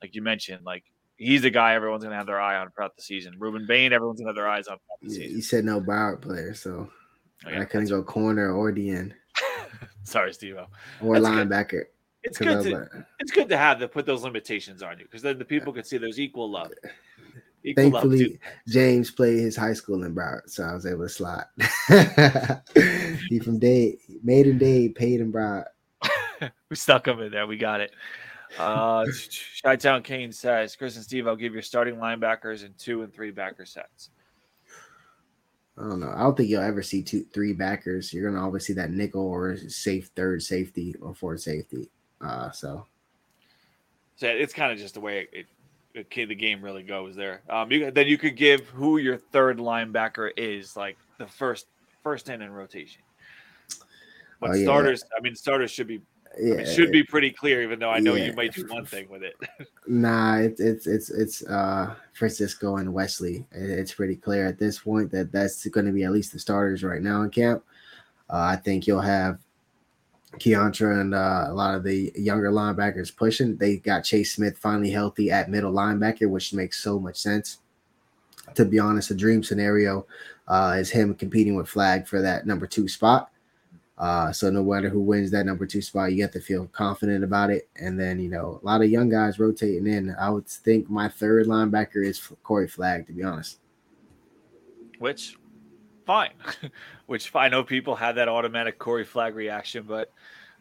like you mentioned, like he's the guy everyone's gonna have their eye on throughout the season. Rueben Bain, everyone's gonna have their eyes on the You, said no Broward player, so yeah, I couldn't go corner or DN Sorry, Steve. or That's good. linebacker. It's 'cause good to like- it's good to have to put those limitations on you because then the people can see there's equal love. Equal Thankfully, too. James played his high school in Broward, so I was able to slide. he from Dade, Maiden Dade, paid in Broward. we stuck him in there. We got it. Uh, Chi Town Kane says, Chris and Steve, I'll give your starting linebackers in two and three backer sets. I don't know. I don't think you'll ever see two, three backers. You're gonna always see that nickel or safe third safety or fourth safety. Uh, so So it's kind of just the way it, it, it- the game really goes there. Um, you, then you could give who your third linebacker is, like the first first in in rotation. But Oh, yeah. starters, I mean, starters should be yeah, it should be pretty clear, even though I know Yeah. you might do one thing with it. Nah, it's it's it's it's uh Francisco and Wesley. It's pretty clear at this point that that's going to be at least the starters right now in camp. Uh, I think you'll have Keontra and uh, a lot of the younger linebackers pushing. They got Chase Smith finally healthy at middle linebacker, which makes so much sense. To be honest, a dream scenario uh, is him competing with Flagg for that number two spot. Uh, so no matter who wins that number two spot, you have to feel confident about it. And then you know a lot of young guys rotating in. I would think my third linebacker is Corey Flagg. To be honest, Which fine. Which I know people have that automatic Corey Flagg reaction, but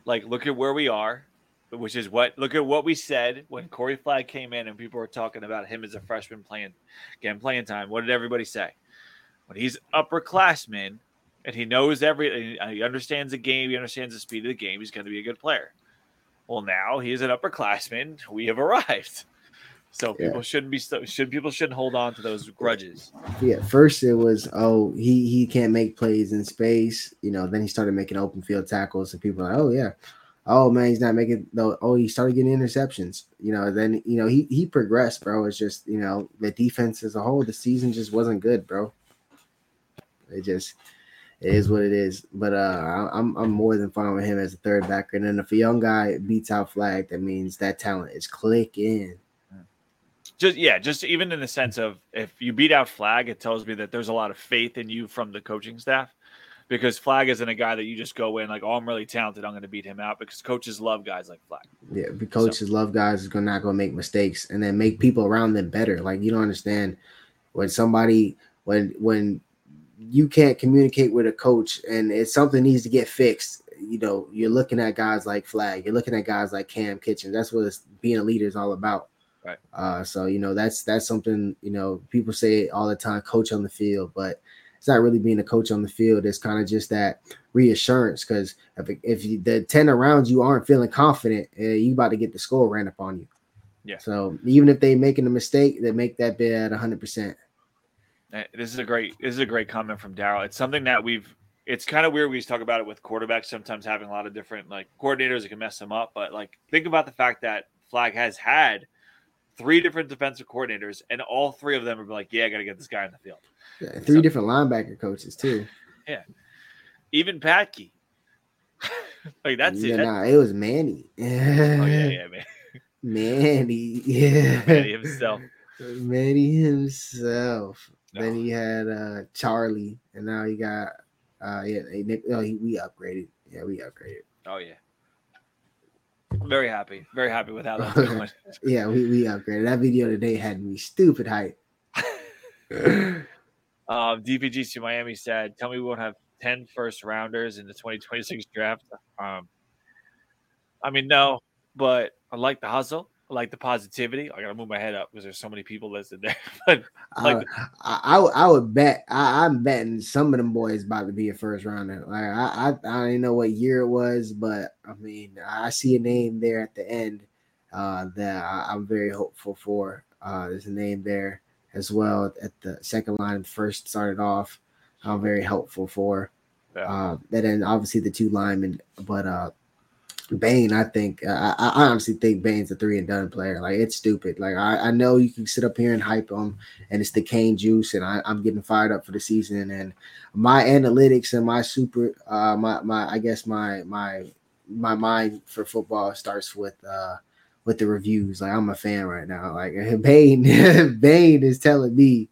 like, look at where we are, which is what look at what we said when Corey Flagg came in and people were talking about him as a freshman playing, getting playing time. What did everybody say? When he's upperclassman and he knows every, he understands the game, he understands the speed of the game, he's going to be a good player. Well, now he's an upperclassman. We have arrived. So Yeah. people shouldn't be should people shouldn't hold on to those grudges. Yeah, first it was oh he he can't make plays in space, you know. Then he started making open field tackles, and people like, oh yeah, oh man, he's not making though. Oh, he started getting interceptions, you know. Then you know he he progressed, bro. It's just you know the defense as a whole, the season just wasn't good, bro. It just it is what it is. But uh, I'm I'm more than fine with him as a third backer. And then if a young guy beats out Flagg, that means that talent is clicking. just yeah, just even in the sense of if you beat out Flagg, it tells me that there's a lot of faith in you from the coaching staff. Because Flagg isn't a guy that you just go in like, oh, I'm really talented, I'm going to beat him out. Because coaches love guys like Flagg. Yeah, coaches love guys who's gonna not gonna make mistakes and then make people around them better. Like you don't understand when somebody when when you can't communicate with a coach and it's something needs to get fixed. You know, you're looking at guys like Flagg, you're looking at guys like Cam Kitchen. That's what being a leader is all about. Right. Uh, so you know that's that's something you know people say all the time, coach on the field, but it's not really being a coach on the field. It's kind of just that reassurance because if if you, the ten around you aren't feeling confident, uh, you about to get the score ran up on you. Yeah. So even if they making a mistake, they make that bid at hundred percent. Eh, This is a great this is a great comment from Daryl. It's something that we've it's kind of weird we talk about it with quarterbacks sometimes having a lot of different like coordinators that can mess them up. But like think about the fact that Flagg has had three different defensive coordinators and all three of them are like, Yeah, I gotta get this guy in the field. Yeah, three So- different linebacker coaches too. Yeah, even Patke. like that's yeah, it. Nah, it was Manny. oh yeah, yeah, man. Manny. Yeah. Manny himself. Manny himself. No. Then he had uh Charlie, and now he got uh yeah, Nick. Oh, he, we upgraded. Yeah, we upgraded. Oh yeah. Very happy. Very happy with how that's going. Yeah, we, we upgraded. That video today had me stupid hype. Um, DPGC Miami said, "Tell me we won't have 10 first rounders in the 2026 draft." Um, I mean, no, but I like the hustle. Like the positivity. I gotta move my head up because there's so many people listed there. but Like- I, I, I would- bet I, I'm betting some of them boys about to be a first rounder. Like I, I I don't even know what year it was, but I mean I see a name there at the end uh, that I, I'm very hopeful for. Uh, there's a name there as well at the second line first started off. I'm very helpful for. Yeah. Uh, and then obviously the two linemen, but uh, Bain, I think I, I I honestly think Bain's a three and done player. Like it's stupid. Like I, I know you can sit up here and hype him, and it's the cane juice, and I, I'm getting fired up for the season. And my analytics and my super, uh, my my I guess my my my mind for football starts with uh with the reviews. Like I'm a fan right now. Like Bain, Bain is telling me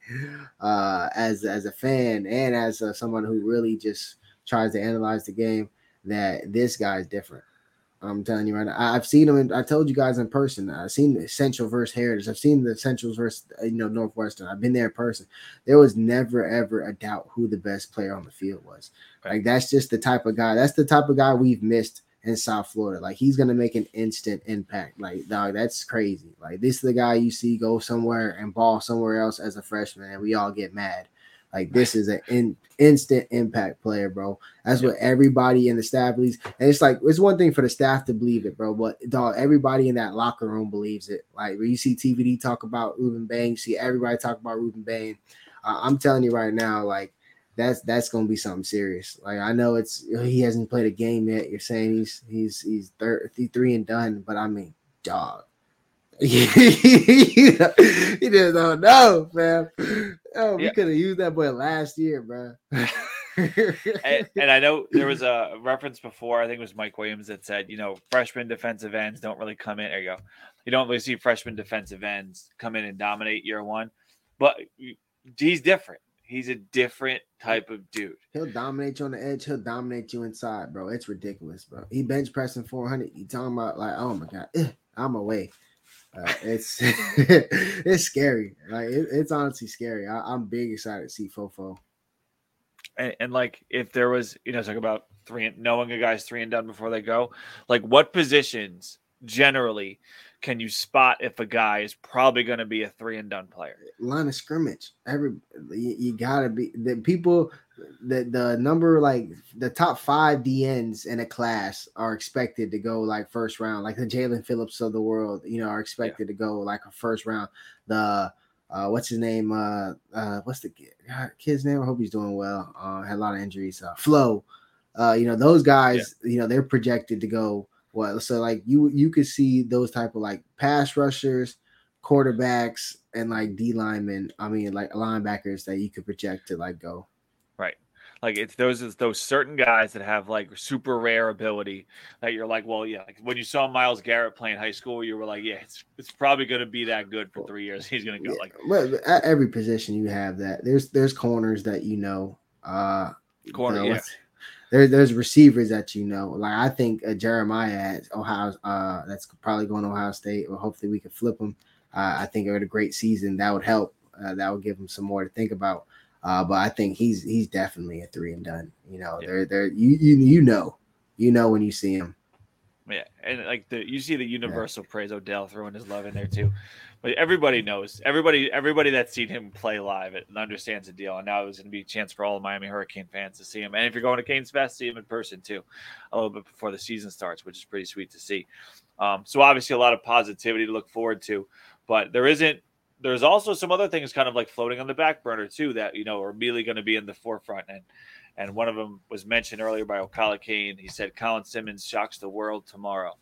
uh as as a fan and as uh, someone who really just tries to analyze the game that this guy is different. I'm telling you right now. I've seen them. In, I told you guys in person. I've seen the Central versus Heritage. I've seen the Centrals versus uh, you know Northwestern. I've been there in person. There was never ever a doubt who the best player on the field was. Right. Like that's just the type of guy. That's the type of guy we've missed in South Florida. Like he's gonna make an instant impact. Like dog, that's crazy. Like this is the guy you see go somewhere and ball somewhere else as a freshman, and we all get mad. Like this is an in, instant impact player, bro. That's what everybody in the staff believes. And it's like it's one thing for the staff to believe it, bro. But dog, everybody in that locker room believes it. Like when you see TVD talk about Rueben Bain, you see everybody talk about Rueben Bain. Uh, I'm telling you right now, like that's that's gonna be something serious. Like I know it's he hasn't played a game yet. You're saying he's he's he's third three and done, but I mean, dog. You just don't know, fam. Oh, we Yeah. could have used that boy last year, bro. and, and I know there was a reference before. I think it was Mike Williams that said, you know, freshman defensive ends don't really come in. There you go. You don't really see freshman defensive ends come in and dominate year one, but he's different. He's a different type of dude. He'll dominate you on the edge. He'll dominate you inside, bro. It's ridiculous, bro. He bench pressing 400. You talking about like, oh my god, I'm away. Uh, it's it's scary. Like it- it's honestly scary. I, I'm big excited to see Fofo. and, and like if there was, you know, talk about three and knowing a guy's three and done before they go, like what positions generally can you spot if a guy is probably going to be a three and done player? line of scrimmage. Every you, you gotta be the people the the number like the top five DNs in a class are expected to go like first round, like the Jaelan Phillips of the world, you know, are expected to go like a first round. The uh what's his name? Uh uh what's the kid's name? I hope he's doing well. Uh had a lot of injuries. Uh Flo. Uh, you know, those guys, you know, they're projected to go well. so like you you could see those type of like pass rushers, quarterbacks, and like D linemen. I mean, like linebackers that you could project to like go. Like it's those those certain guys that have like super rare ability that you're like, well, yeah. Like when you saw Myles Garrett playing high school, you were like, yeah, it's it's probably going to be that good for three years. He's going to go Yeah, like but at every position you have that. There's there's corners that you know. Uh, corner. uh, Yeah. what's- There, there's receivers that you know. Like I think uh, Jeremiah at Ohio. Uh, that's probably going to Ohio State. Or hopefully we can flip him. Uh, I think it would a great season. That would help. Uh, that would give him some more to think about. Uh, but I think he's he's definitely a three and done. You know, Yeah. they're they're you you you know, you know when you see him. Yeah, and like the you see the universal praise Odell throwing his love in there too, but everybody knows everybody everybody that's seen him play live and understands the deal. And now there's going to be a chance for all the Miami Hurricane fans to see him. And if you're going to Canes Fest, see him in person too, a little bit before the season starts, which is pretty sweet to see. Um, so obviously a lot of positivity to look forward to, but there isn't. There's also some other things kind of like floating on the back burner too that you know are really going to be in the forefront and. And one of them was mentioned earlier by Ocala Kane. He said Colin Simmons shocks the world tomorrow.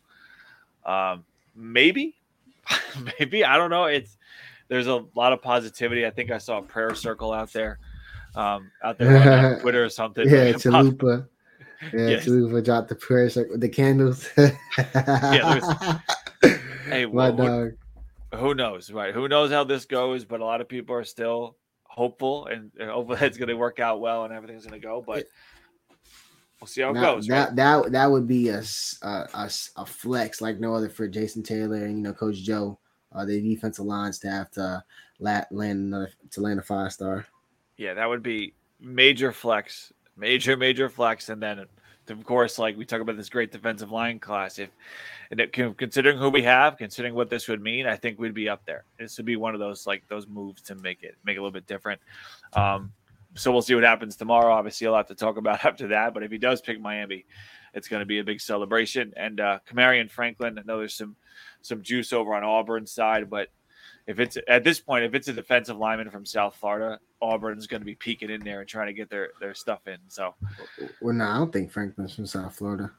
Um, maybe, maybe I don't know. It's there's a lot of positivity. I think I saw a prayer circle out there, um, out there on Twitter or something. Yeah, Chalupa. Yeah, Yes. Chalupa dropped the prayer circle with the candles. Yeah, Hey, my what- dog. Who knows, right? Who knows how this goes? But a lot of people are still hopeful and and hopefully it's going to work out well and everything's going to go. But we'll see how it Now, goes. that right? that that would be a a flex like no other for Jason Taylor and you know Coach Joe, uh, the defensive line staff to land another to land a five star. Yeah, that would be major flex, major major flex, and then of course, like we talk about this great defensive line class. If and it, considering who we have, considering what this would mean, I think we'd be up there. This would be one of those like those moves to make it make it a little bit different. Um, so we'll see what happens tomorrow. Obviously, a lot to talk about after that. But if he does pick Miami, it's going to be a big celebration. And uh, Franklin, I know there's some some juice over on Auburn's side, but if it's at this point, if it's a defensive lineman from South Florida, Auburn's going to be peeking in there and trying to get their their stuff in. So, Well, no, I don't think Franklin's from South Florida.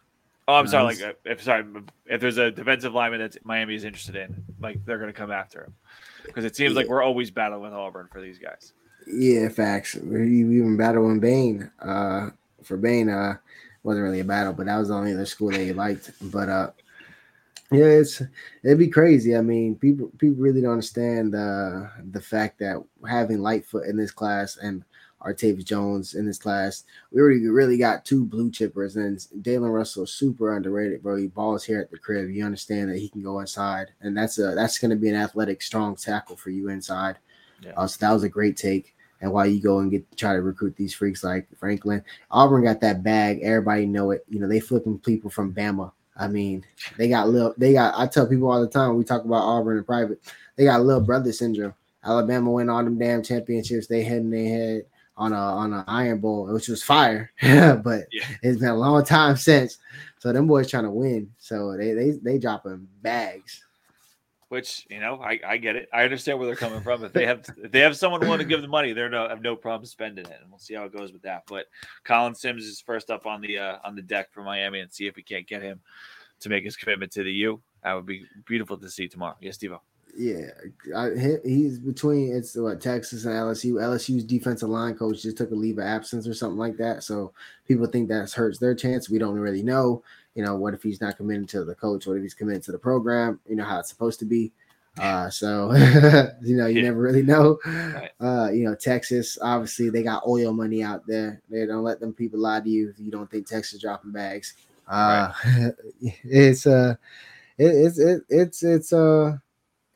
Oh, I'm sorry. Like, uh, if sorry, if there's a defensive lineman that Miami is interested in, like they're going to come after him because it seems like we're always battling with Auburn for these guys. Yeah, facts. We even battling Bain. Uh, for Bain, uh, wasn't really a battle, but that was the only other school he liked. But uh, yeah, it's it'd be crazy. I mean, people people really don't understand uh the fact that having Lightfoot in this class and Artavis Jones in this class, we already really got two blue chippers, and Dalen Russell is super underrated, bro. He balls here at the crib. You understand that he can go inside, and that's a that's going to be an athletic, strong tackle for you inside. Yeah. Uh, so that was a great take. And while you go and get try to recruit these freaks like Franklin, Auburn got that bag. Everybody know it. You know they flipping people from Bama. I mean, they got little. They got. I tell people all the time. We talk about Auburn in private. They got little brother syndrome. Alabama win all them damn championships. They head in their head on a on an Iron Bowl, which was fire. but Yeah. it's been a long time since. So them boys trying to win. So they they they dropping bags. Which you know, I, I get it. I understand where they're coming from. If they have if they have someone willing to give them money, they're no have no problem spending it, and we'll see how it goes with that. But Colin Sims is first up on the uh, on the deck for Miami, and see if we can't get him to make his commitment to the U. That would be beautiful to see tomorrow. Yes, Steve. Yeah, I, he's between it's what Texas and LSU. LSU's defensive line coach just took a leave of absence or something like that. So people think that hurts their chance. We don't really know. You know, what if he's not committed to the coach? What if he's committed to the program? You know how it's supposed to be. Uh, so you know, you never really know. Right. Uh, you know, Texas obviously they got oil money out there. They don't let them people lie to you if you don't think Texas dropping bags. Uh, it's uh, it, it's it, it's it's uh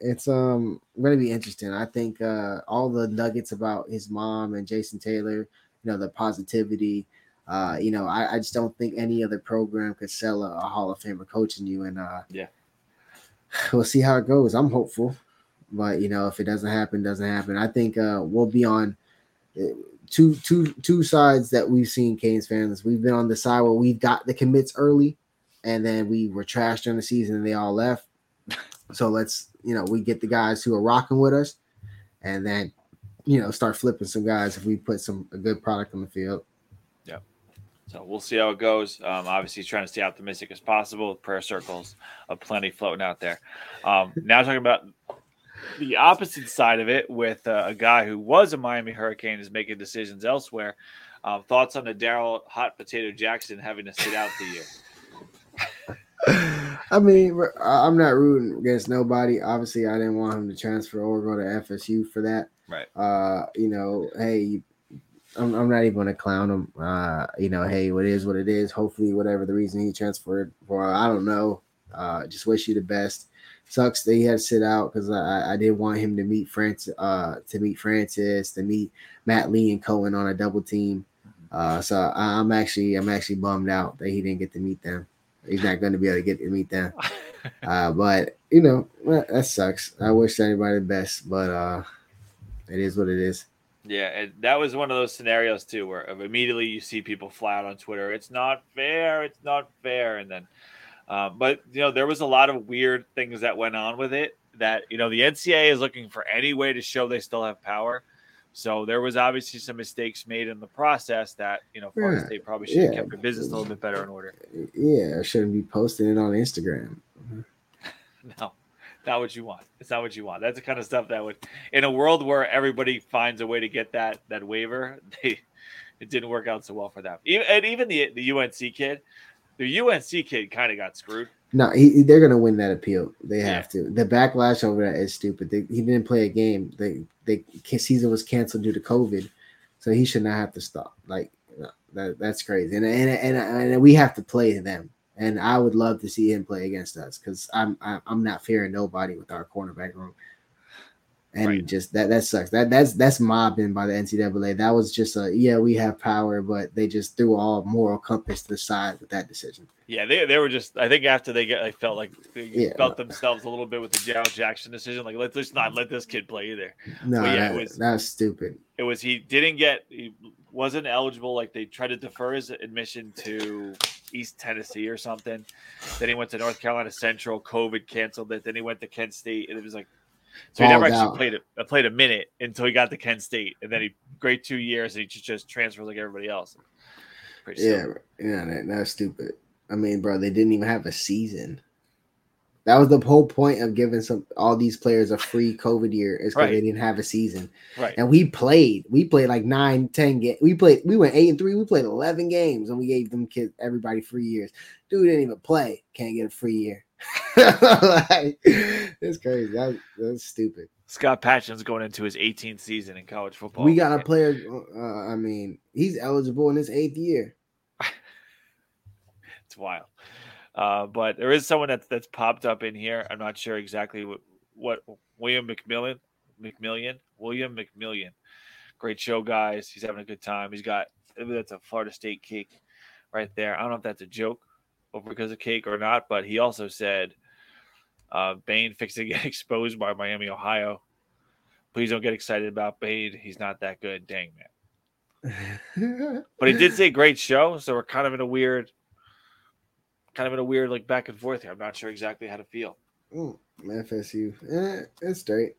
it's um going to be interesting. I think uh all the nuggets about his mom and Jason Taylor you know, the positivity. Uh, you know, I, I just don't think any other program could sell a, a Hall of Famer coaching you. And uh, Yeah. we'll see how it goes. I'm hopeful, but you know, if it doesn't happen, doesn't happen. I think uh, we'll be on uh, two two two sides that we've seen Canes fans. We've been on the side where we've got the commits early, and then we were trashed during the season and they all left. So let's you know we get the guys who are rocking with us, and then you know start flipping some guys if we put some a good product on the field. Yeah. So we'll see how it goes. Um, obviously, trying to stay optimistic as possible. With prayer circles of plenty floating out there. Um, now talking about the opposite side of it, with uh, a guy who was a Miami Hurricane is making decisions elsewhere. Um, thoughts on the Darrell Hot Potato Jackson having to sit out the year? I mean, I'm not rooting against nobody. Obviously, I didn't want him to transfer or go to FSU for that. Right. Uh, you know, hey, I'm, I'm not even going to clown him. Uh, you know, hey, what is what it is. Hopefully, whatever the reason he transferred for, I don't know. Uh, just wish you the best. Sucks that he had to sit out because I, I did want him to meet Francis, uh, to meet Francis, to meet Matt Lee and Cohen on a double team. Uh, so I, I'm actually, I'm actually bummed out that he didn't get to meet them. He's not going to be able to get to meet them. Uh, but you know that sucks. I wish everybody the best, but uh, it is what it is. Yeah, and that was one of those scenarios too, where immediately you see people fly out on Twitter, "It's not fair, it's not fair," and then, uh, but you know, there was a lot of weird things that went on with it. That you know, the NCAA is looking for any way to show they still have power. So there was obviously some mistakes made in the process that you know Florida Yeah, State probably should have yeah. kept their business a little bit better in order. Yeah, I shouldn't be posting it on Instagram. No, not what you want. It's not what you want. That's the kind of stuff that would, in a world where everybody finds a way to get that that waiver, they it didn't work out so well for them. Even, and even the the UNC kid, the UNC kid kind of got screwed. No, he, they're gonna win that appeal. They Yeah. have to. The backlash over that is stupid. They, he didn't play a game. The the season was canceled due to COVID, so he should not have to stop. Like that, that's crazy. And, and and and we have to play them. And I would love to see him play against us because I'm I'm I'm not fearing nobody with our cornerback room. And Right. just that that sucks. That that's that's mobbing by the NCAA. That was just a yeah we have power, but they just threw all moral compass to the side with that decision. Yeah, they, they were just. I think after they get, I felt like they Yeah. felt themselves a little bit with the Gerald Jackson decision. Like let's just not let this kid play either. No, yeah, it was- that's stupid. It was he didn't get he wasn't eligible. Like they tried to defer his admission to East Tennessee or something. Then he went to North Carolina Central. COVID canceled it. Then he went to Kent State, and it was like so he never actually out. played it. uh, Played a minute until he got to Kent State, and then he great two years, and he just, just transfers like everybody else. Pretty Yeah, yeah, that, that's stupid. I mean, bro, they didn't even have a season. That was the whole point of giving some all these players a free COVID year is because Right. they didn't have a season. right. And we played, we played like nine, ten games. We played, we went eight and three. We played eleven games, and we gave them kids everybody free years. Dude didn't even play, can't get a free year. like, it's crazy. That, that's stupid. Scott Patchan's going into his 18th season in college football. we got a player. Uh, I mean, he's eligible in his eighth year. It's wild. Uh, but there is someone that's that's popped up in here. I'm not sure exactly what, what William McMillan, McMillian, William McMillian. Great show, guys. He's having a good time. He's got that's a Florida State kick right there. I don't know if that's a joke or because of cake or not, but he also said uh, Bain fixing to get exposed by Miami, Ohio. Please don't get excited about Bain. He's not that good. Dang man. But he did say great show, so we're kind of in a weird, kind of in a weird like back and forth here. I'm not sure exactly how to feel. Mm, FSU, eh, it's straight.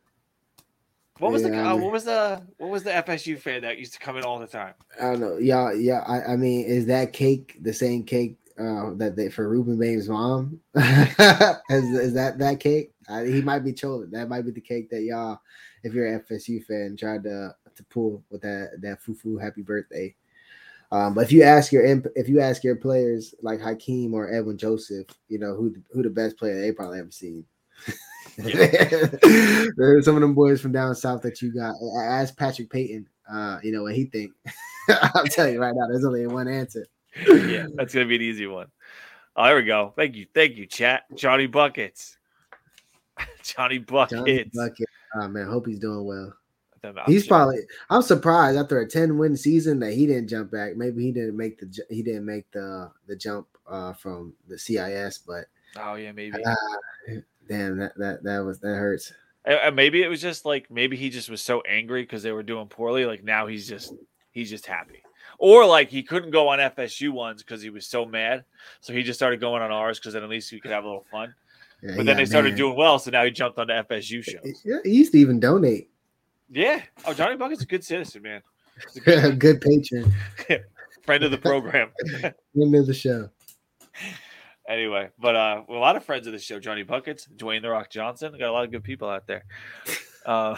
What was the Yeah, I uh, what was the what was the FSU fan that used to come in all the time? I don't know. Yeah, yeah. I, I mean, is that cake the same cake uh, that they for Rueben Bain's mom? is, is that that cake? Uh, he might be trolling. That might be the cake that y'all, if you're an FSU fan, tried to to pull with that that fufu happy birthday. Um, but if you ask your if you ask your players like Hakeem or Edwin Joseph, you know who the, who the best player they probably ever seen. There's some of them boys from down south that you got. Ask Patrick Payton, uh, you know what he think. I'll tell you right now, there's only one answer. Yeah, that's gonna be an easy one. Oh, there we go. Thank you, thank you, chat. Johnny buckets, Johnny buckets. Johnny Bucket. Oh man, hope he's doing well. He's probably. I'm surprised after a 10 win season that he didn't jump back. Maybe he didn't make the he didn't make the the jump uh, from the CIS. But Oh yeah, maybe. uh, damn, that that that was that hurts. And- and maybe it was just like maybe he just was so angry because they were doing poorly. Like now he's just he's just happy. Or like he couldn't go on FSU ones because he was so mad, so he just started going on ours because then at least we could have a little fun. Yeah, But then they started doing well, so now he jumped on the FSU show. Yeah, he used to even donate. Yeah. Oh, Johnny Bucket's a good citizen, man. He's a good Good patron. friend of the program. End of the show. anyway, but uh, a lot of friends of the show: Johnny Buckets, Dwayne the Rock Johnson. Got a lot of good people out there. Uh,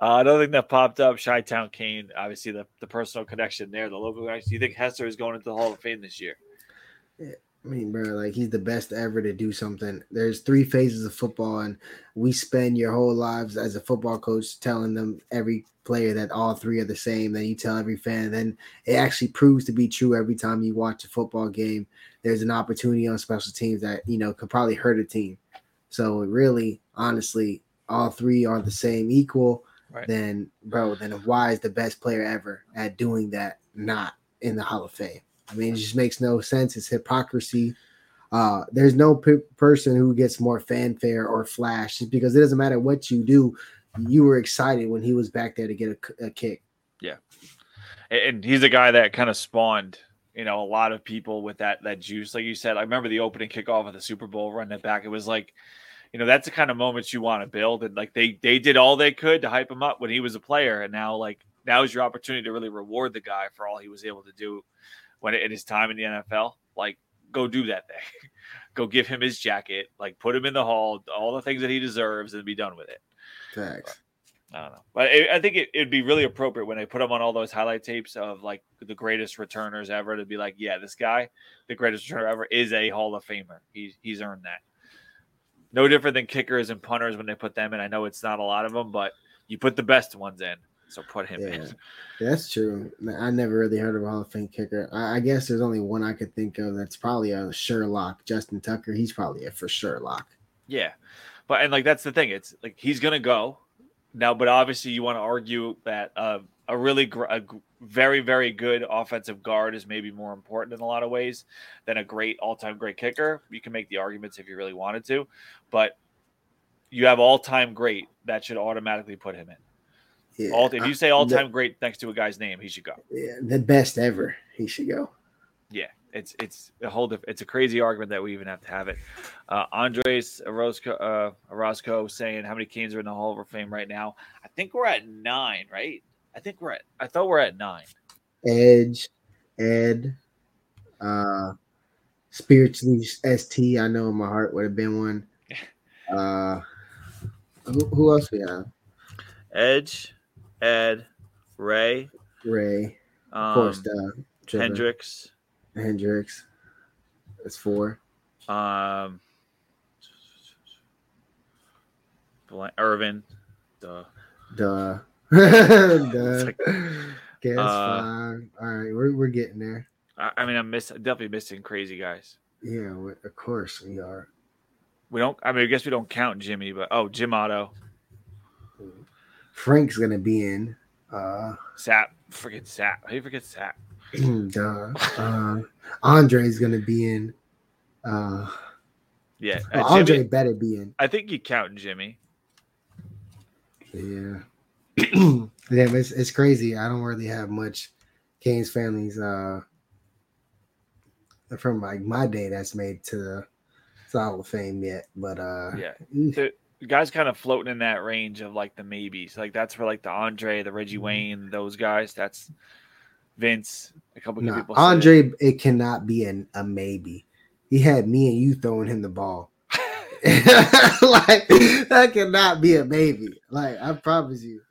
uh, another thing that popped up: Chi Town Kane. Obviously, the, the personal connection there, the local guys. Do you think Hester is going into the Hall of Fame this year? I mean, bro, like he's the best ever to do something. There's three phases of football, and we spend your whole lives as a football coach telling them every player that all three are the same. Then you tell every fan, then it actually proves to be true every time you watch a football game. There's an opportunity on special teams that you know could probably hurt a team. So really, honestly, all three are the same, equal. Right. Then, bro, then why is the best player ever at doing that not in the Hall of Fame? I mean, it just makes no sense. It's hypocrisy. Uh, there's no pe- person who gets more fanfare or flash because it doesn't matter what you do. You were excited when he was back there to get a, a kick. Yeah, And he's a guy that kind of spawned, you know, a lot of people with that that juice. Like you said, I remember the opening kickoff of the Super Bowl, running it back. It was like, you know, that's the kind of moments you want to build. And like they they did all they could to hype him up when he was a player, and now like now is your opportunity to really reward the guy for all he was able to do when in his time in the NFL. Like, go do that thing. go give him his jacket. Like, put him in the hall, all the things that he deserves, and be done with it. Facts. I don't know, but I I think it, it'd be really appropriate when they put him on all those highlight tapes of like the greatest returners ever to be like, yeah, this guy, the greatest returner ever, is a Hall of Famer. He's he's earned that. No different than kickers and punters when they put them in. I know it's not a lot of them, but you put the best ones in, so put him Yeah. in. That's true. I never really heard of a Hall of Fame kicker. I, I guess there's only one I could think of that's probably a Sherlock. Justin Tucker. He's probably a for Sherlock. Yeah, but and like that's the thing. It's like he's gonna go now, but obviously you want to argue that uh, a really gr- a g- very very good offensive guard is maybe more important in a lot of ways than a great all time great kicker. You can make the arguments if you really wanted to, but you have all time great that should automatically put him in. Yeah, All if you say all time great next to a guy's name, he should go. yeah, the best ever. He should go. Yeah, it's it's a whole diff- it's a crazy argument that we even have to have it. Uh, Andres Orozco, uh, Orozco saying how many Canes are in the Hall of Fame right now? I think we're at nine, right? I think we're at. I thought we're at nine. Edge, Ed, uh, spiritually St. I know in my heart would have been one. Uh, who, who else we have? Edge, Ed, Ray, Ray, of course. um, Uh, Trevor Hendricks, Hendricks. That's four. um, Blan- Irvin. Duh. Duh. Duh. like, that's uh, fine. All right, we're we're getting there. I, I mean, I'm miss definitely missing crazy guys. Yeah, we, of course we are. We don't. I mean, I guess we don't count Jimmy, but oh, Jim Otto, Frank's gonna be in. Uh, Sapp, forget Sapp. How do you forget Sapp? Duh. Uh, Andre's gonna be in. Uh, Yeah, uh, Andre Jimmy, better be in. I think you count Jimmy. Yeah. yeah, it's, it's crazy. I don't really have much Kane's families uh from like my day that's made to the Hall of Fame yet. But uh Yeah, the guys kind of floating in that range of like the maybes. Like that's for like the Andre, the Reggie Mm-hmm. Wayne, those guys. That's Vince. A couple of nah, people. said it. Andre, it cannot be an, a maybe. He had me and you throwing him the ball. like that cannot be a baby. Like I promise you,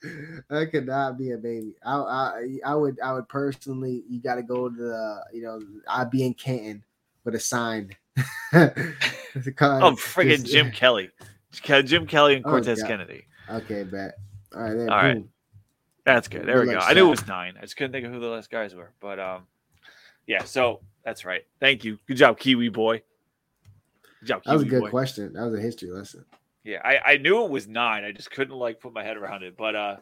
that could not be a baby. I I I would I would personally. You got to go to the you know I'd be in Canton with a sign. Oh, friggin' Jim Kelly, Jim Kelly and Oh, Cortez God. Kennedy. Okay, bet. All right, then, All right. That's good. There we go. luck, I knew it was nine. I just couldn't think of who the last guys were. But um, yeah. So that's right. Thank you. Good job, Kiwi boy. Good job, That was a good boy. question. That was a history lesson. Yeah, I, I knew it was nine. I just couldn't like put my head around it. But uh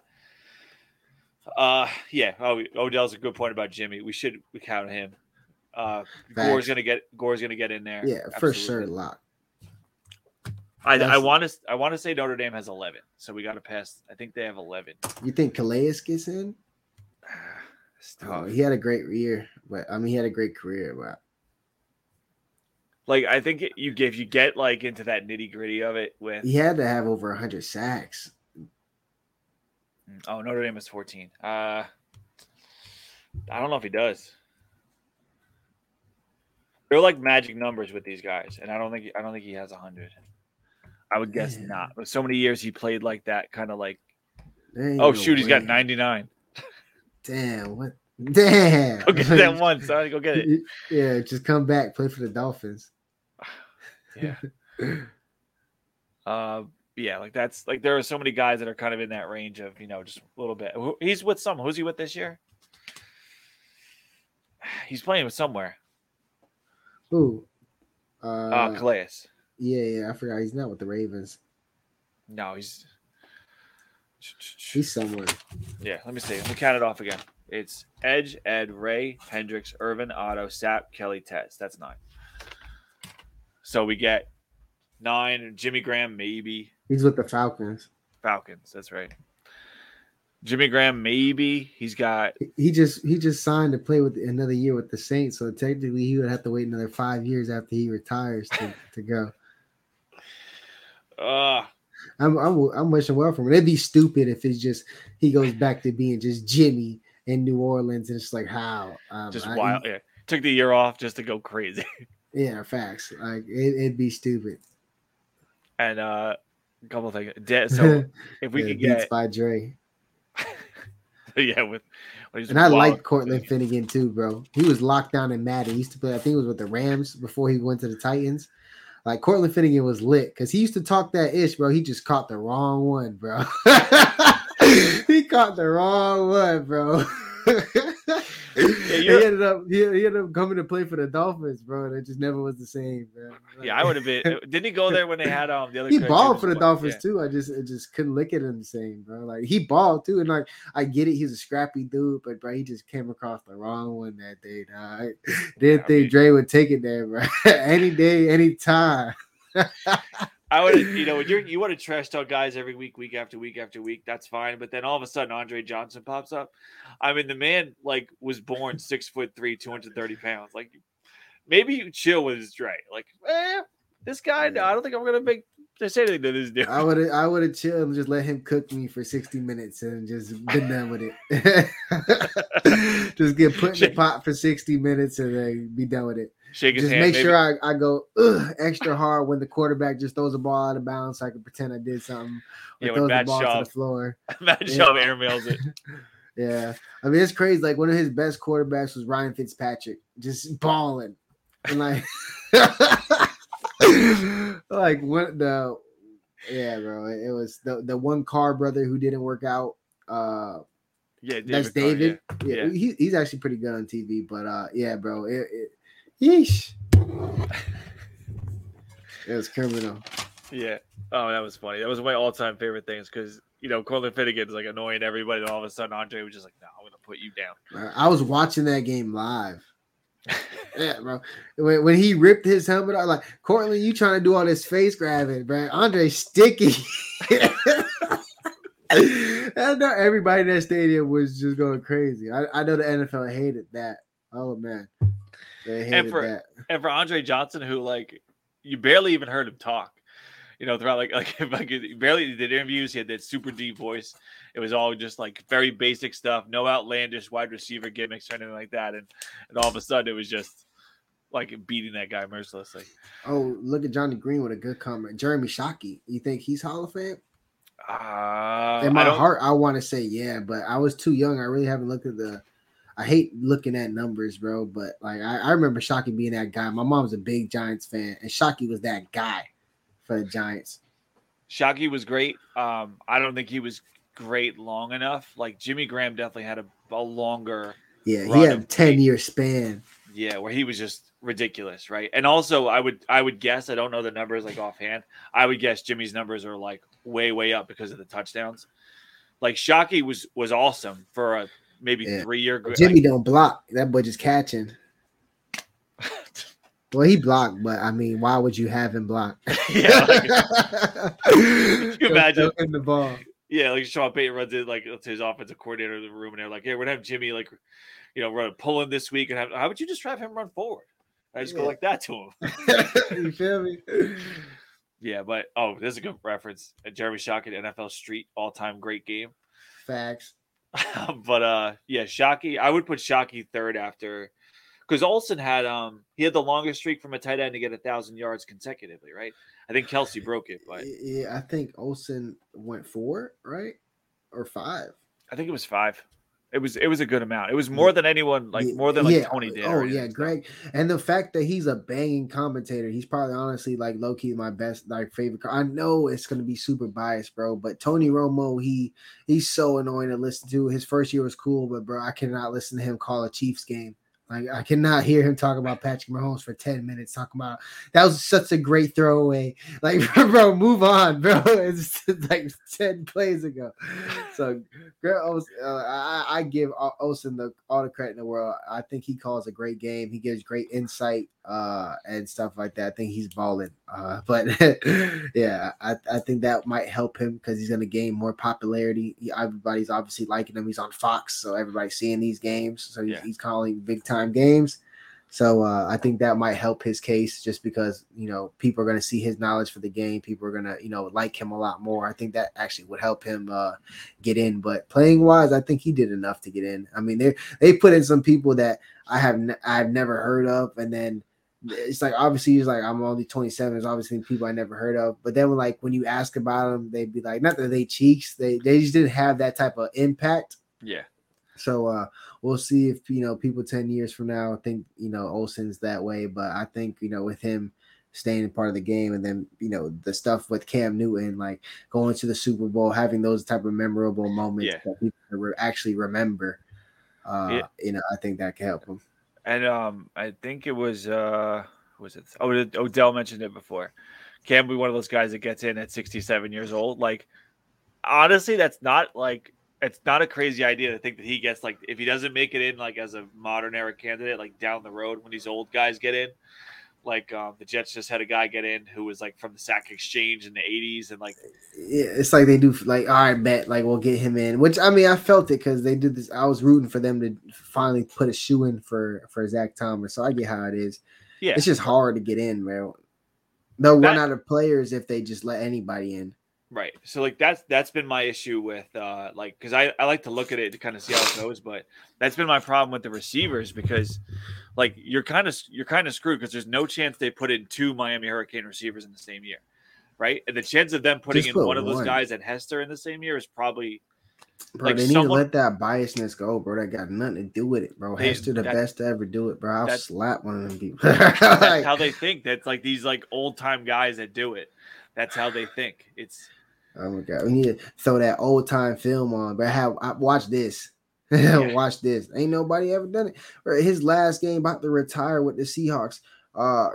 uh yeah, oh Odell's a good point about Jimmy. We should we count him. Uh Gore's gonna get Gore's gonna get in there. Yeah, for sure, Absolutely. lock. I, I want to I want to say Notre Dame has eleven, so we got to pass. I think they have eleven. You think Calais gets in? Oh, he had a great year, but I mean, he had a great career. But Like I think you if you get like into that nitty gritty of it with he had to have over hundred sacks. oh Notre Dame is fourteen. Uh, I don't know if he does. They're like magic numbers with these guys, and I don't think I don't think he has hundred. I would guess Yeah. not. But so many years he played like that, kind of like ain't oh shoot, he's got ninety nine. Damn, what? Damn. Go get that one, son. Go get it. Yeah, just come back, play for the Dolphins. Yeah. Uh, yeah, like that's like there are so many guys that are kind of in that range of you know just a little bit. He's with some. Who's he with this year? He's playing with somewhere. Ooh. Uh, Uh, Calais. Yeah, yeah, I forgot he's not with the Ravens. No, he's. He's somewhere. Yeah, let me see. Let me count it off again. It's Edge, Ed, Ray, Hendricks, Irvin, Otto, Sapp, Kelly, Tez. That's nine. So we get nine. Jimmy Graham, maybe. He's with the Falcons. Falcons. That's right. Jimmy Graham, maybe. He's got He just he just signed to play with another year with the Saints, so technically he would have to wait another five years after he retires to, to go. Uh I'm I'm I'm wishing well for him. It'd be stupid if it's just he goes back to being just Jimmy in New Orleans, and it's like how um, just I- wild. Yeah. Took the year off just to go crazy. Yeah, facts. Like it, it'd be stupid. And uh a couple of things. De- so if we Yeah, could Beats get by Dre, yeah, with and I like Cortland Finnegan too, bro. He was locked down in Madden. He used to play. I think it was with the Rams before he went to the Titans. Like Cortland Finnegan was lit because he used to talk that ish, bro. He just caught the wrong one, bro. he caught the wrong one, bro. he ended up he, he ended up coming to play for the Dolphins, bro. And it just never was the same, bro. Yeah, I would have been. Didn't he go there when they had um the other? he balled for the Dolphins yeah. too. I just I just couldn't look at him the same, bro. Like he balled too, and like I get it, he's a scrappy dude, but bro, he just came across the wrong one that day. Dog. Didn't I think mean- Dre would take it there, bro. any day, any time. I would, you know, when you're you want to trash talk guys every week, week after week after week. That's fine, but then all of a sudden, Andre Johnson pops up. I mean, the man like was born six foot three, two hundred thirty pounds. Like, maybe you chill with his Dre. Like, eh, this guy. No, I don't think I'm gonna make say anything to this dude. I would I would have chilled and just let him cook me for 60 minutes and just been done with it. just get put in the pot for 60 minutes and then be done with it. Shake his just hand. make maybe- sure I, I go extra hard when the quarterback just throws a ball out of bounds so I can pretend I did something. Or Yeah, throws the ball to the floor. Matt Yeah. Schaub airmails it. Yeah. I mean, it's crazy. Like one of his best quarterbacks was Ryan Fitzpatrick, just balling. And like, like what the, yeah, bro. It, it was the, the one Carr brother who didn't work out. Uh, Yeah, David that's Carr, David. yeah. Yeah, Yeah. He, he's actually pretty good on TV, but uh, yeah, bro. It, it, yeesh. It was criminal. Yeah. Oh, that was funny. That was my all-time favorite things because you know Cortland Finnegan's like annoying everybody, and all of a sudden Andre was just like, "No, I'm gonna put you down." I was watching that game live. Yeah, bro. When, when he ripped his helmet, off, like, Cortland, you trying to do all this face grabbing, bro? Andre sticky. I know everybody in that stadium was just going crazy. I, I know the NFL hated that. Oh man, they hated for- that. And for Andre Johnson, who like you barely even heard him talk, you know, throughout like like if I could barely did interviews, he had that super deep voice. It was all just like very basic stuff, no outlandish wide receiver gimmicks or anything like that. And and all of a sudden, it was just like beating that guy mercilessly. Oh, look at Johnny Green with a good comment. Jeremy Shockey, you think he's Hall of Fame? Uh, In my don't- heart, I want to say yeah, but I was too young. I really haven't looked at the. I hate looking at numbers, bro. But like, I, I remember Shockey being that guy. My mom's a big Giants fan, and Shockey was that guy for the Giants. Shockey was great. Um, I don't think he was great long enough. Like Jimmy Graham definitely had a, a longer. Yeah, he had a ten year span. Yeah, where he was just ridiculous, right? And also, I would I would guess I don't know the numbers like offhand. I would guess Jimmy's numbers are like way way up because of the touchdowns. Like Shockey was was awesome for a maybe Yeah. three year. Jimmy don't block. That boy just catching. Well, he blocked, but I mean, why would you have him block? yeah, like, you imagine? in the ball? Yeah, like Sean Payton runs in like to his offensive coordinator in the room, and they're like, "Yeah, we're gonna have Jimmy like, you know, run pulling this week, and have, how would you just have him run forward?" I just go like that to him. you feel me? Yeah, but oh, there's a good reference. Jeremy Shockey, NFL Street, all time great game. Facts. but uh, yeah, Shockey. I would put Shockey third after because Olsen had um he had the longest streak from a tight end to get a thousand yards consecutively, right? I think Kelce broke it, but Yeah, I think Olsen went four, right, or five. I think it was five. It was it was a good amount. It was more than anyone like Yeah, more than like yeah, Tony did. Oh yeah. Greg, and the fact that he's a banging commentator, he's probably honestly like low key my best like favorite. I know it's gonna be super biased, bro, but Tony Romo, he he's so annoying to listen to. His first year was cool, but bro, I cannot listen to him call a Chiefs game. Like I cannot hear him talk about Patrick Mahomes for ten minutes. Talking about that was such a great throwaway. Like, bro, move on, bro. It's like ten plays ago. So, Olsen, uh, I, I give Olsen the all the credit in the world. I think he calls a great game. He gives great insight uh, and stuff like that. I think he's balling. Uh, but yeah, I, I think that might help him because he's going to gain more popularity. He, everybody's obviously liking him. He's on Fox, so everybody's seeing these games. So he's, Yeah. he's calling big time games. So uh, I think that might help his case just because you know people are going to see his knowledge for the game. People are going to you know like him a lot more. I think that actually would help him uh, get in. But playing wise, I think he did enough to get in. I mean, they they put in some people that I have n- I've never heard of, and then it's like obviously he's like I'm only 27. There's obviously people I never heard of. But then like when you ask about them, they'd be like, not that they cheeks, they they just didn't have that type of impact. Yeah. So uh we'll see if you know people 10 years from now think you know Olsen's that way. But I think you know with him staying part of the game and then you know the stuff with Cam Newton, like going to the Super Bowl, having those type of memorable moments Yeah. that people re- actually remember. Uh, Yeah. you know, I think that can help him. And um, I think it was uh, was it? Oh, Odell mentioned it before. Cam be one of those guys that gets in at 67 years old. Like, honestly, that's not like it's not a crazy idea to think that he gets like if he doesn't make it in like as a modern era candidate, like down the road when these old guys get in. Like um, the Jets just had a guy get in who was like from the Sack Exchange in the 80s, and like Yeah, it's like they do like all right, bet like we'll get him in. Which I mean, I felt it because they did this. I was rooting for them to finally put a shoe in for for Zach Thomas. So I get how it is. yeah, It's just hard to get in, man. They'll run out of players if they just let anybody in. Right. So like that's that's been my issue with uh like because I, I like to look at it to kind of see how it goes, but that's been my problem with the receivers because like you're kind of you're kind of screwed because there's no chance they put in two Miami Hurricane receivers in the same year. Right. And the chance of them putting Just in put one of those guys and Hester in the same year is probably Bro, Like they need someone- to let that biasness go, bro. That got nothing to do with it, bro. They- Hester the that- best to ever do it, bro. I'll slap one of them people. that's Like, how they think. That's like these like old time guys that do it. That's how they think. It's Oh my god, we need to throw that old time film on. But have I watch this. watch this. Ain't nobody ever done it. His last game about to retire with the Seahawks. Uh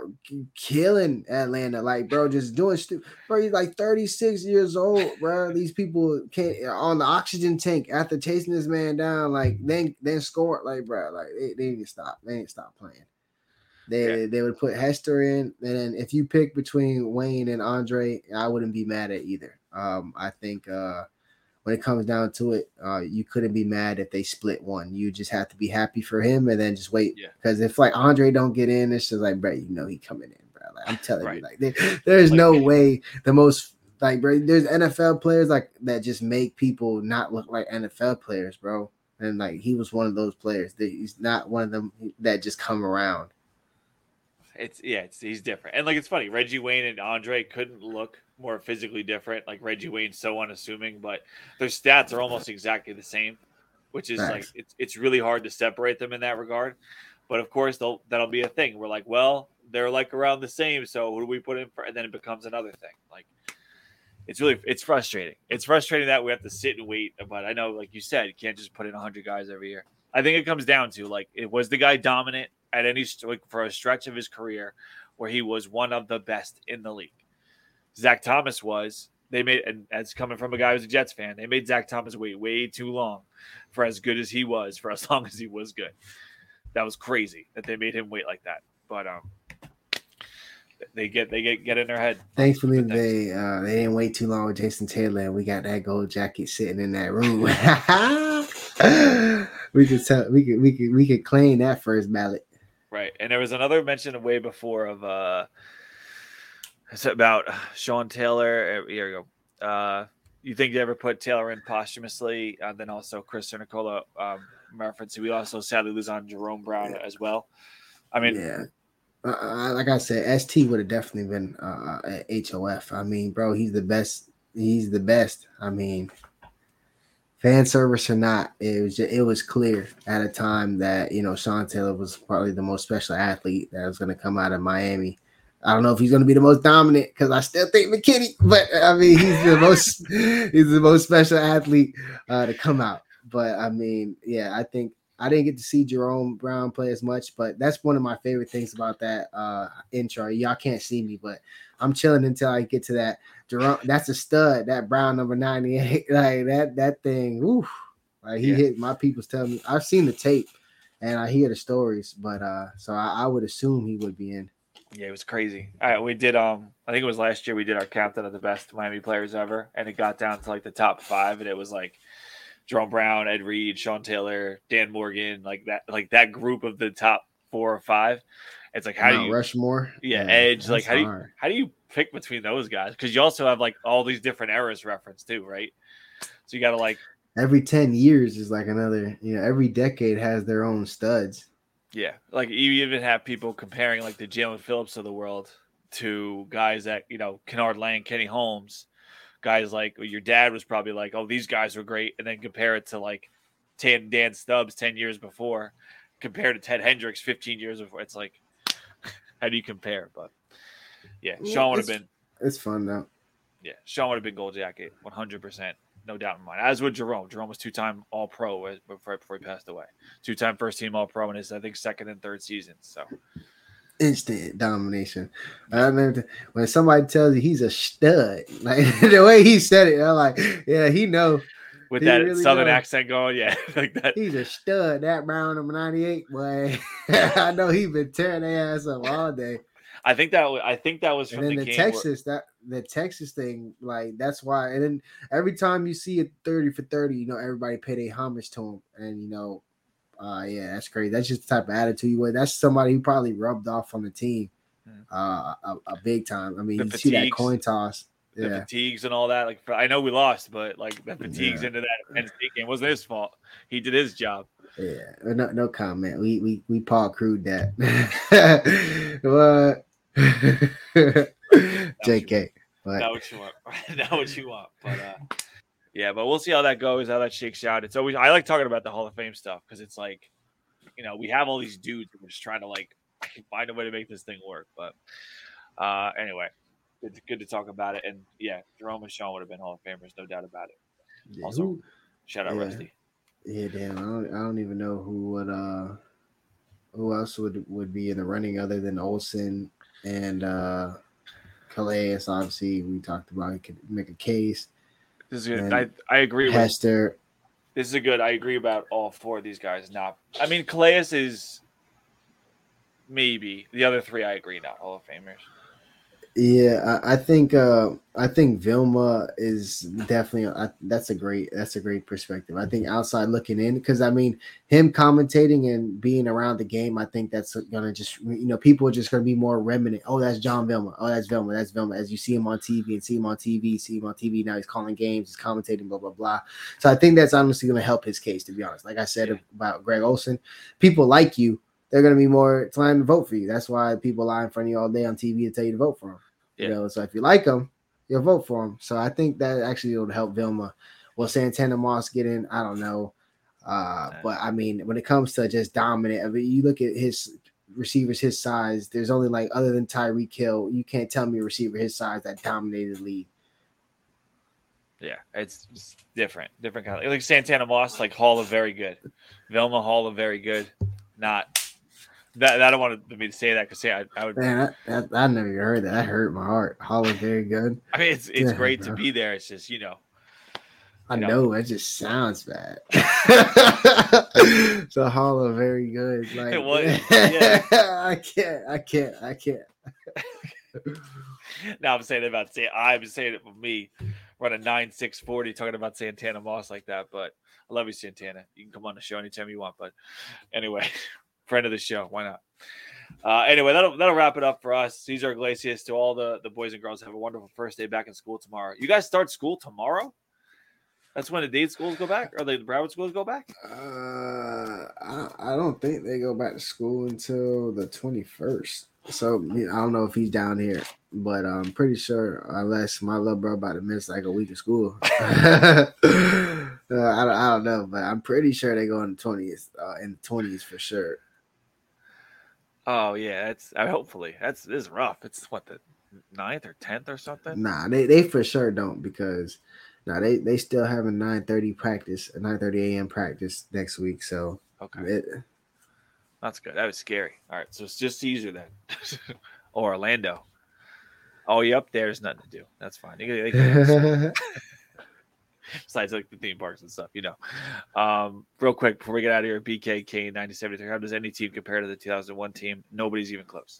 killing Atlanta. Like, bro, just doing stupid. Bro, he's like 36 years old, bro. These people can't on the oxygen tank after chasing this man down, like then then score. Like, bro, like they, they need to stop. They need to stop playing. They they would put Hester in, and then if you pick between Wayne and Andre, I wouldn't be mad at either. Um, I think uh, when it comes down to it, uh, you couldn't be mad if they split one. You just have to be happy for him, and then just wait. Yeah. Because if like Andre don't get in, it's just like, bro, you know he coming in, bro. Like I'm telling Right. you, like there- there's Like- no way the most like bro, there's NFL players like that just make people not look like NFL players, bro. And like he was one of those players. That he's not one of them that just come around. It's yeah, it's he's different. And like it's funny, Reggie Wayne and Andre couldn't look more physically different. Like Reggie Wayne's so unassuming, but their stats are almost exactly the same, which is like it's it's really hard to separate them in that regard. But of course, they'll that'll be a thing. We're like, well, they're like around the same, so who do we put in for? And then it becomes another thing. Like it's really it's frustrating. It's frustrating that we have to sit and wait. But I know, like you said, you can't just put in hundred guys every year. I think it comes down to like it was the guy dominant at any like, for a stretch of his career where he was one of the best in the league. Zach Thomas was. They made and that's coming from a guy who's a Jets fan. They made Zach Thomas wait way too long for as good as he was, for as long as he was good. That was crazy that they made him wait like that. But um, they get they get get in their head. Thankfully, thanks. they uh, they didn't wait too long with Jason Taylor, and we got that gold jacket sitting in that room. we could tell we could we could we could claim that first ballot. Right. And there was another mention way before of uh it's about Sean Taylor. uh, Here you go. Uh you think they ever put Taylor in posthumously? And then also Chris Nicola um reference. We also sadly lose on Jerome Brown as well. I mean, yeah. Uh, uh, like I said, ST would have definitely been uh, at HOF. I mean, bro, he's the best. He's the best. I mean, fan service or not, it was ju- it was clear at a time that you know Sean Taylor was probably the most special athlete that was going to come out of Miami. I don't know if he's going to be the most dominant because I still think McKinney, but I mean he's the most he's the most special athlete uh, to come out. But I mean, yeah, I think I didn't get to see Jerome Brown play as much, but that's one of my favorite things about that uh intro. Y'all can't see me, but I'm chilling until I get to that. Jerome, that's a stud. That Brown number 98, like that that thing. Oof, like he Yeah. hit. My people's tell me. I've seen the tape and I hear the stories, but uh, so I, I would assume he would be in. Yeah, it was crazy. All right, we did um I think it was last year we did our captain of the best Miami players ever, and it got down to like the top five, and it was like Jerome Brown, Ed Reed, Sean Taylor, Dan Morgan, like that, like that group of the top four or five. It's like how do you Rushmore? Yeah, Edge, like, how do you- how do you pick between those guys? Because you also have like all these different eras referenced too, right? So you got to like, every 10 years is like another, you know, every decade has their own studs. Yeah, like you even have people comparing like the Jaelan Phillips of the world to guys that you know Kennard Lang, Kenny Holmes, guys like your dad was probably like, oh, these guys were great, and then compare it to like Dan, Dan Stubbs ten years before, compared to Ted Hendricks fifteen years before. It's like, how do you compare? But yeah, Yeah, Sean would have been. It's fun though. Yeah, Sean would have been gold jacket, one hundred percent, no doubt in mind. As would Jerome. Jerome was two time All Pro right before, before he passed away. Two time first team All Pro in his I think second and third season. So instant domination. I remember when somebody tells you he's a stud, like the way he said it, I'm like, yeah, he know with He that really southern accent going, yeah, like that. he's a stud. That Brown number 98, boy. I know he been tearing their ass up all day. I think that I think that was And from the, the, game. where- Texas, that the Texas thing, like that's why. And then every time you see a 30 for 30, you know, everybody paid a homage to him. And you know, uh yeah, that's crazy. That's just the type of attitude you would. That's somebody who probably rubbed off on the team uh a, a big time. I mean, The you see that coin toss. the Yeah. fatigues and all that. Like I know we lost, but like the fatigues Yeah. into that Penn State game wasn't his fault. He did his job. Yeah, no, no comment. We we we Paul crewed that. what? JK. But Not what you want. Not what you want. But uh yeah, but we'll see how that goes, how that shakes out. It's always I like talking about the Hall of Fame stuff because it's like, you know, we have all these dudes and we're just trying to like find a way to make this thing work. But uh anyway, it's good to talk about it. And yeah, Jerome and Sean would have been Hall of Famers, no doubt about it. yeah, Also, who- Shout out Yeah. Rusty. yeah, damn. I don't, I don't even know who would uh who else would would be in the running other than Olsen and uh Calais. Obviously, we talked about he could make a case. This is good. I, I agree with Hester, this is a good. I agree about all four of these guys. Not, I mean, Calais is maybe the other three. I agree, not Hall of Famers. Yeah, I, I think uh I think Vilma is definitely I, that's a great that's a great perspective. I think outside looking in because I mean him commentating and being around the game, I think that's gonna just you know people are just gonna be more remnant. Oh, that's John Vilma. Oh, that's Vilma. That's Vilma. As you see him on TV and see him on TV, see him on TV now. He's calling games, he's commentating, blah blah blah. So I think that's honestly gonna help his case. To be honest, like I said Yeah. about Greg Olsen, people like you. They're gonna be more inclined to vote for you. That's why people lie in front of you all day on TV to tell you to vote for him. Yeah. You know, so if you like him, you'll vote for him. So I think that actually will help Vilma. Will Santana Moss get in? I don't know. Uh, but I mean, when it comes to just dominant, I mean, you look at his receivers his size, there's only like other than Tyreek Hill, you can't tell me a receiver his size that dominated the league. Yeah, it's, it's different, different kind of like Santana Moss, like Hall of very good, Vilma Hall of very good. Not that, I don't want to, me to say that because I, I would. Man, I, I, I never heard that. That hurt my heart. Hollow very good. I mean, it's it's Yeah, great to be there. It's just you know, I You know. know it just sounds bad. so Hollow very good. Like It was- yeah. I can't. I can't. I can't. now I'm saying it about say I'm saying it for me, running nine six forty, talking about Santana Moss like that. But I love you, Santana. You can come on the show anytime you want. But anyway, friend of the show, why not? Uh, anyway, that'll that'll wrap it up for us. Cesar Iglesias to all the the boys and girls have a wonderful first day back in school tomorrow. You guys start school tomorrow. That's when the Dade schools go back, or the Broward schools go back. Uh, I, I don't think they go back to school until the twenty first. So you know, I don't know if he's down here, but I'm pretty sure unless my little bro about to miss like a week of school. uh, I don't, I don't know, but I'm pretty sure they go in the twentieth, uh, in the twenties for sure. Oh yeah, that's uh, hopefully that's this is rough. It's what the ninth or tenth or something. Nah, they, they for sure don't because now they they still have a nine thirty practice, a nine thirty a.m. practice next week. So Okay. it, That's good. That was scary. All right, so it's just Caesar then, or Orlando. Oh, you up there? There's nothing to do. That's fine. You can- they can- besides like the theme parks and stuff, you know. Um, real quick before we get out of here, BKK 9073. How does any team compare to the 2001 team? Nobody's even close.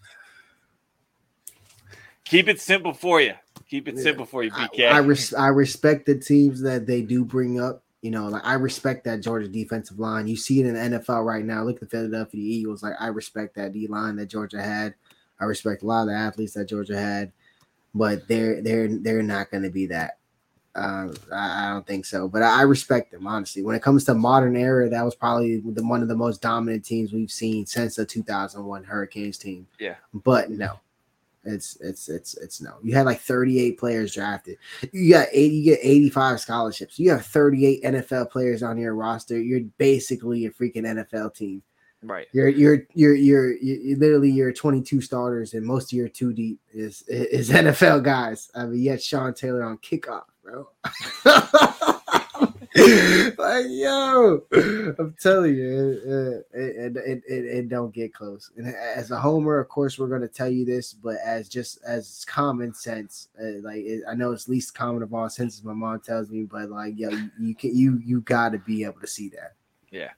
Keep it simple for you. Keep it Yeah. simple for you, I, I, res- I respect the teams that they do bring up. You know, like I respect that Georgia defensive line. You see it in the NFL right now. Look at the Philadelphia Eagles. Like I respect that D line that Georgia had. I respect a lot of the athletes that Georgia had, but they're they're they're not going to be that. Uh, I, don't think so. But I, I respect them honestly. When it comes to modern era, that was probably the, one of the most dominant teams we've seen since the 2001 Hurricanes team. Yeah. But no, it's it's it's it's no. You had like 38 players drafted. You got 80, you get 85 scholarships. You have 38 NFL players on your roster. You're basically a freaking NFL team. right. You're you're you're you're, you're literally your 22 starters and most of your two deep is is NFL guys. I mean, yet Sean Taylor on kickoff, bro. like yo, I'm telling you, it, it, it, it, it don't get close. And as a homer, of course, we're gonna tell you this, but as just as common sense, uh, like it, I know it's least common of all senses. My mom tells me, but like yo, you, you can you you got to be able to see that. Yeah.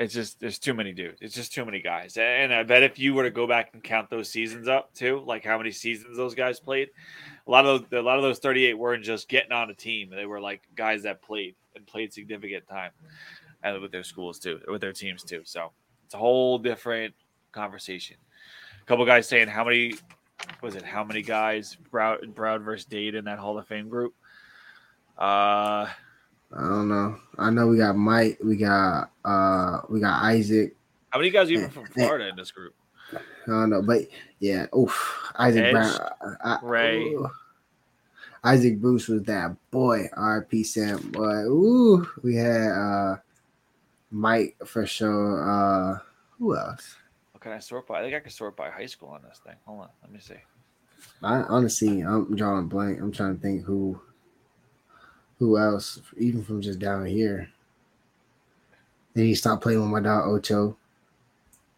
It's just there's too many dudes. It's just too many guys. And I bet if you were to go back and count those seasons up too, like how many seasons those guys played, a lot of those, a lot of those 38 weren't just getting on a team. They were like guys that played and played significant time and with their schools too, with their teams too. So it's a whole different conversation. A couple guys saying how many was it? How many guys Brown Brown versus Dade in that Hall of Fame group? Uh I don't know. I know we got Mike, we got uh we got Isaac. how many guys are even from Florida in this group? I don't know, but yeah, oof, Isaac Edge, Brown, I, Ray. ooh. Isaac Bruce was that boy. RP Sam, boy. Ooh, we had uh Mike for sure. Uh, who else? What can I sort by? I think I can sort by high school on this thing. Hold on, let me see. I honestly, I'm drawing blank. I'm trying to think who, who else, even from just down here. Then he stopped playing with my dog Ocho.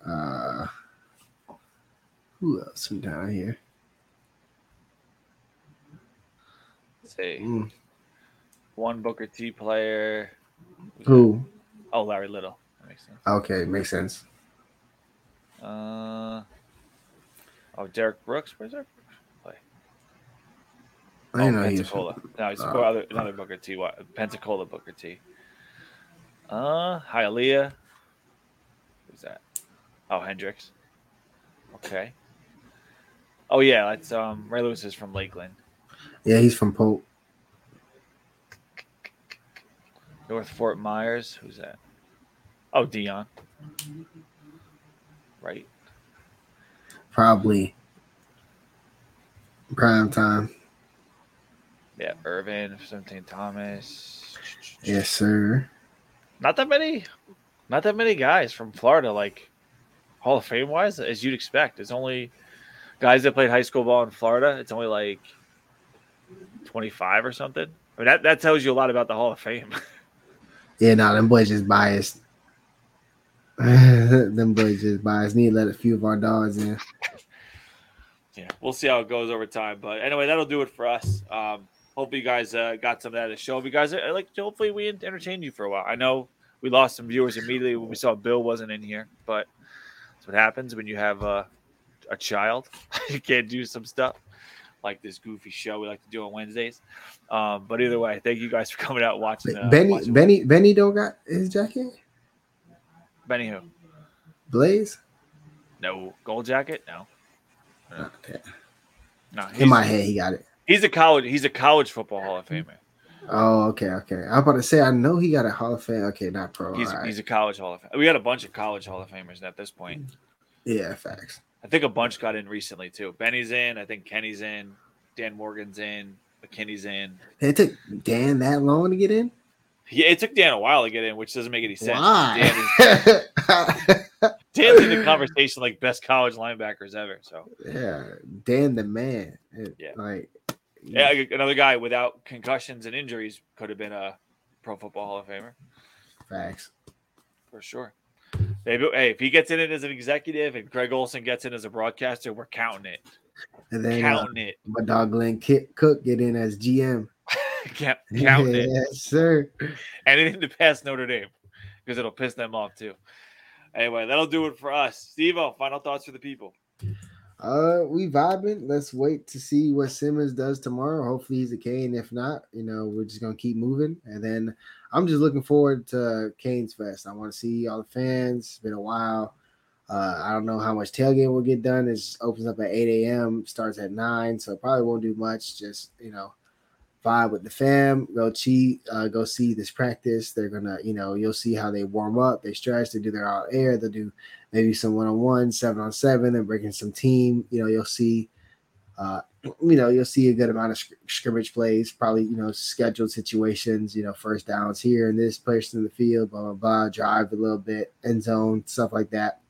Uh, who else from down here? Let's. Mm, One Booker T player. Who? Oh, Larry Little. That makes sense. Okay, makes sense. Uh, oh, Derrick Brooks. Where's Derrick? I Oh, know. Pensacola. No, he's Oh. another, another Booker T. Pensacola Booker T. Uh, Hialeah. Who's that? Oh, Hendricks. Okay. Oh yeah, that's um Ray Lewis is from Lakeland, Yeah, he's from Pope. North Fort Myers. Who's that? Oh, Deion. Right. Probably prime time. Yeah, Irvin, St. Thomas. Yes, sir. Not that many, not that many guys from Florida, like Hall of Fame wise, as you'd expect. It's only guys that played high school ball in Florida. It's only like twenty five or something. I mean, that that tells you a lot about the Hall of Fame. Yeah, no, them boys just biased. them boys just biased. Need to let a few of our dogs in. yeah, we'll see how it goes over time. But anyway, that'll do it for us. Um, hopefully, you guys uh, got some of that to show. If you guys uh, like, hopefully, we entertained you for a while. I know we lost some viewers immediately when we saw Bill wasn't in here, but that's what happens when you have uh, a child. you can't do some stuff like this goofy show we like to do on Wednesdays. Um, but either way, thank you guys for coming out and watching. Uh, Benny, watching Benny, Benny don't got his jacket. Benny who? Blades. No gold jacket. No, Okay. no. In my head, he got it. He's a college. He's a college football Hall of Famer. Oh, okay, okay. I'm about to say I know he got a Hall of Fame. Okay, not pro. He's right. he's a college Hall of Fame. We got a bunch of college Hall of Famers at this point. yeah, facts. I think a bunch got in recently too. Benny's in. I think Kenny's in. Dan Morgan's in. McKinney's in. It took Dan that long to get in. Yeah, it took Dan a while to get in, which doesn't make any sense. Dan Why? Dan's in the conversation like best college linebackers ever. So yeah, Dan the man. It- Yeah. like yeah, another guy without concussions and injuries could have been a Pro Football Hall of Famer facts. for sure. Maybe, hey, if he gets in it as an executive and Greg Olsen gets in as a broadcaster, we're counting it. And then uh, Counting it. my dog Glenn Cook get in as GM. Count, counting it. yes, sir. anything to pass Notre Dame because it'll piss them off too. Anyway, that'll do it for us. Steve final thoughts for the people. Uh, we vibing. Let's wait to see what Simmons does tomorrow. Hopefully he's a Cane. If not, you know, we're just gonna keep moving. And then I'm just looking forward to Canes Fest. I want to see all the fans. It's been a while. Uh, I don't know how much tailgate will get done. It opens up at 8 a.m. starts at nine, so probably won't do much. Just you know, vibe with the fam. Go cheat. Uh, go see this practice. They're gonna, you know, you'll see how they warm up. They stretch. They do their out air. They'll do maybe some one on one, seven on seven, and breaking some team. You know, you'll see, uh, you know, you'll see a good amount of sc- scrimmage plays, probably, you know, scheduled situations, you know, first downs here and this person in the field, blah, blah, blah, drive a little bit, end zone, stuff like that.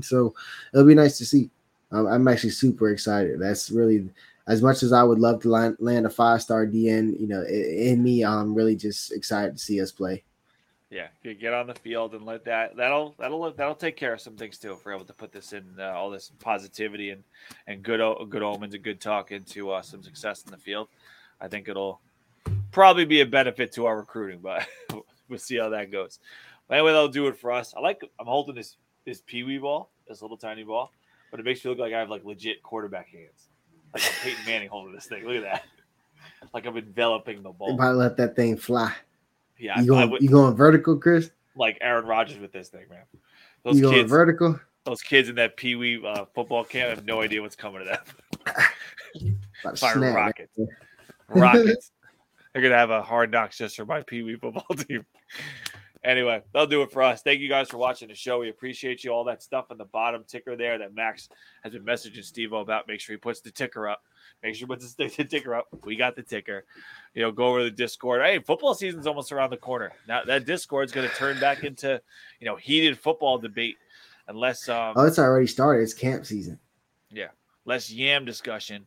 So it'll be nice to see. Um, I'm actually super excited. That's really, as much as I would love to land, a five star DN, you know, in me, I'm really just excited to see us play. Yeah, you get on the field and let that that'll that'll that'll take care of some things too. If we're able to put this in uh, all this positivity and and good good omens and good talk into uh, some success in the field, I think it'll probably be a benefit to our recruiting. But we'll see how that goes. But anyway, that'll do it for us. I like I'm holding this this pee wee ball, this little tiny ball, but it makes me look like I have like legit quarterback hands, like Peyton Manning holding this thing. Look at that, like I'm enveloping the You ball. might let that thing fly. Yeah, You going, would you going vertical, Chris? like Aaron Rodgers with this thing, man. Those You going kids, vertical? those kids in that Pee Wee uh, football camp have no idea what's coming to them. Fire snap. rockets, rockets. They're gonna have a hard knocks just for my Pee Wee football team. Anyway, that'll do it for us. Thank you guys for watching the show. We appreciate you. All that stuff in the bottom ticker there that Max has been messaging Steve about. Make sure he puts the ticker up. Make sure he puts the the ticker up. We got the ticker. You know, go over to the Discord. Hey, football season's almost around the corner. Now that Discord's going to turn back into, you know, heated football debate, unless um, Oh, it's already started. It's camp season. Yeah, less yam discussion.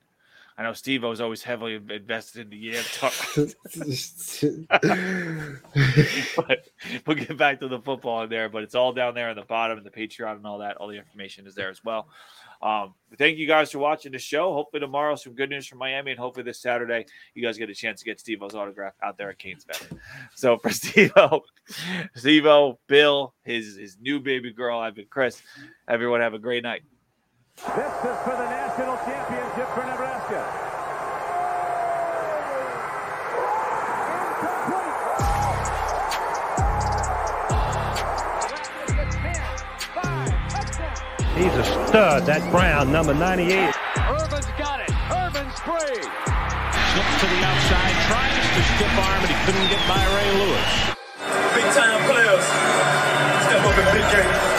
I know Steve was always heavily invested in the yam talk, but we'll get back to the football in there. But it's all down there in the bottom and the Patreon and all that. All the information is there as well. Um, thank you guys for watching the show. Hopefully tomorrow some good news from Miami, and hopefully this Saturday you guys get a chance to get Steve-O's autograph out there at Canes Fest. So for Steve-O, Steve-O, Bill, his his new baby girl, I've been Chris. Everyone have a great night. This is for the national championship for Nebraska. He's a stud, that Brown, number 98. Irvin's got it. Irvin's free. Slips to the outside, tries to stiff arm, but he couldn't get by Ray Lewis. Big time players. Step up in big game.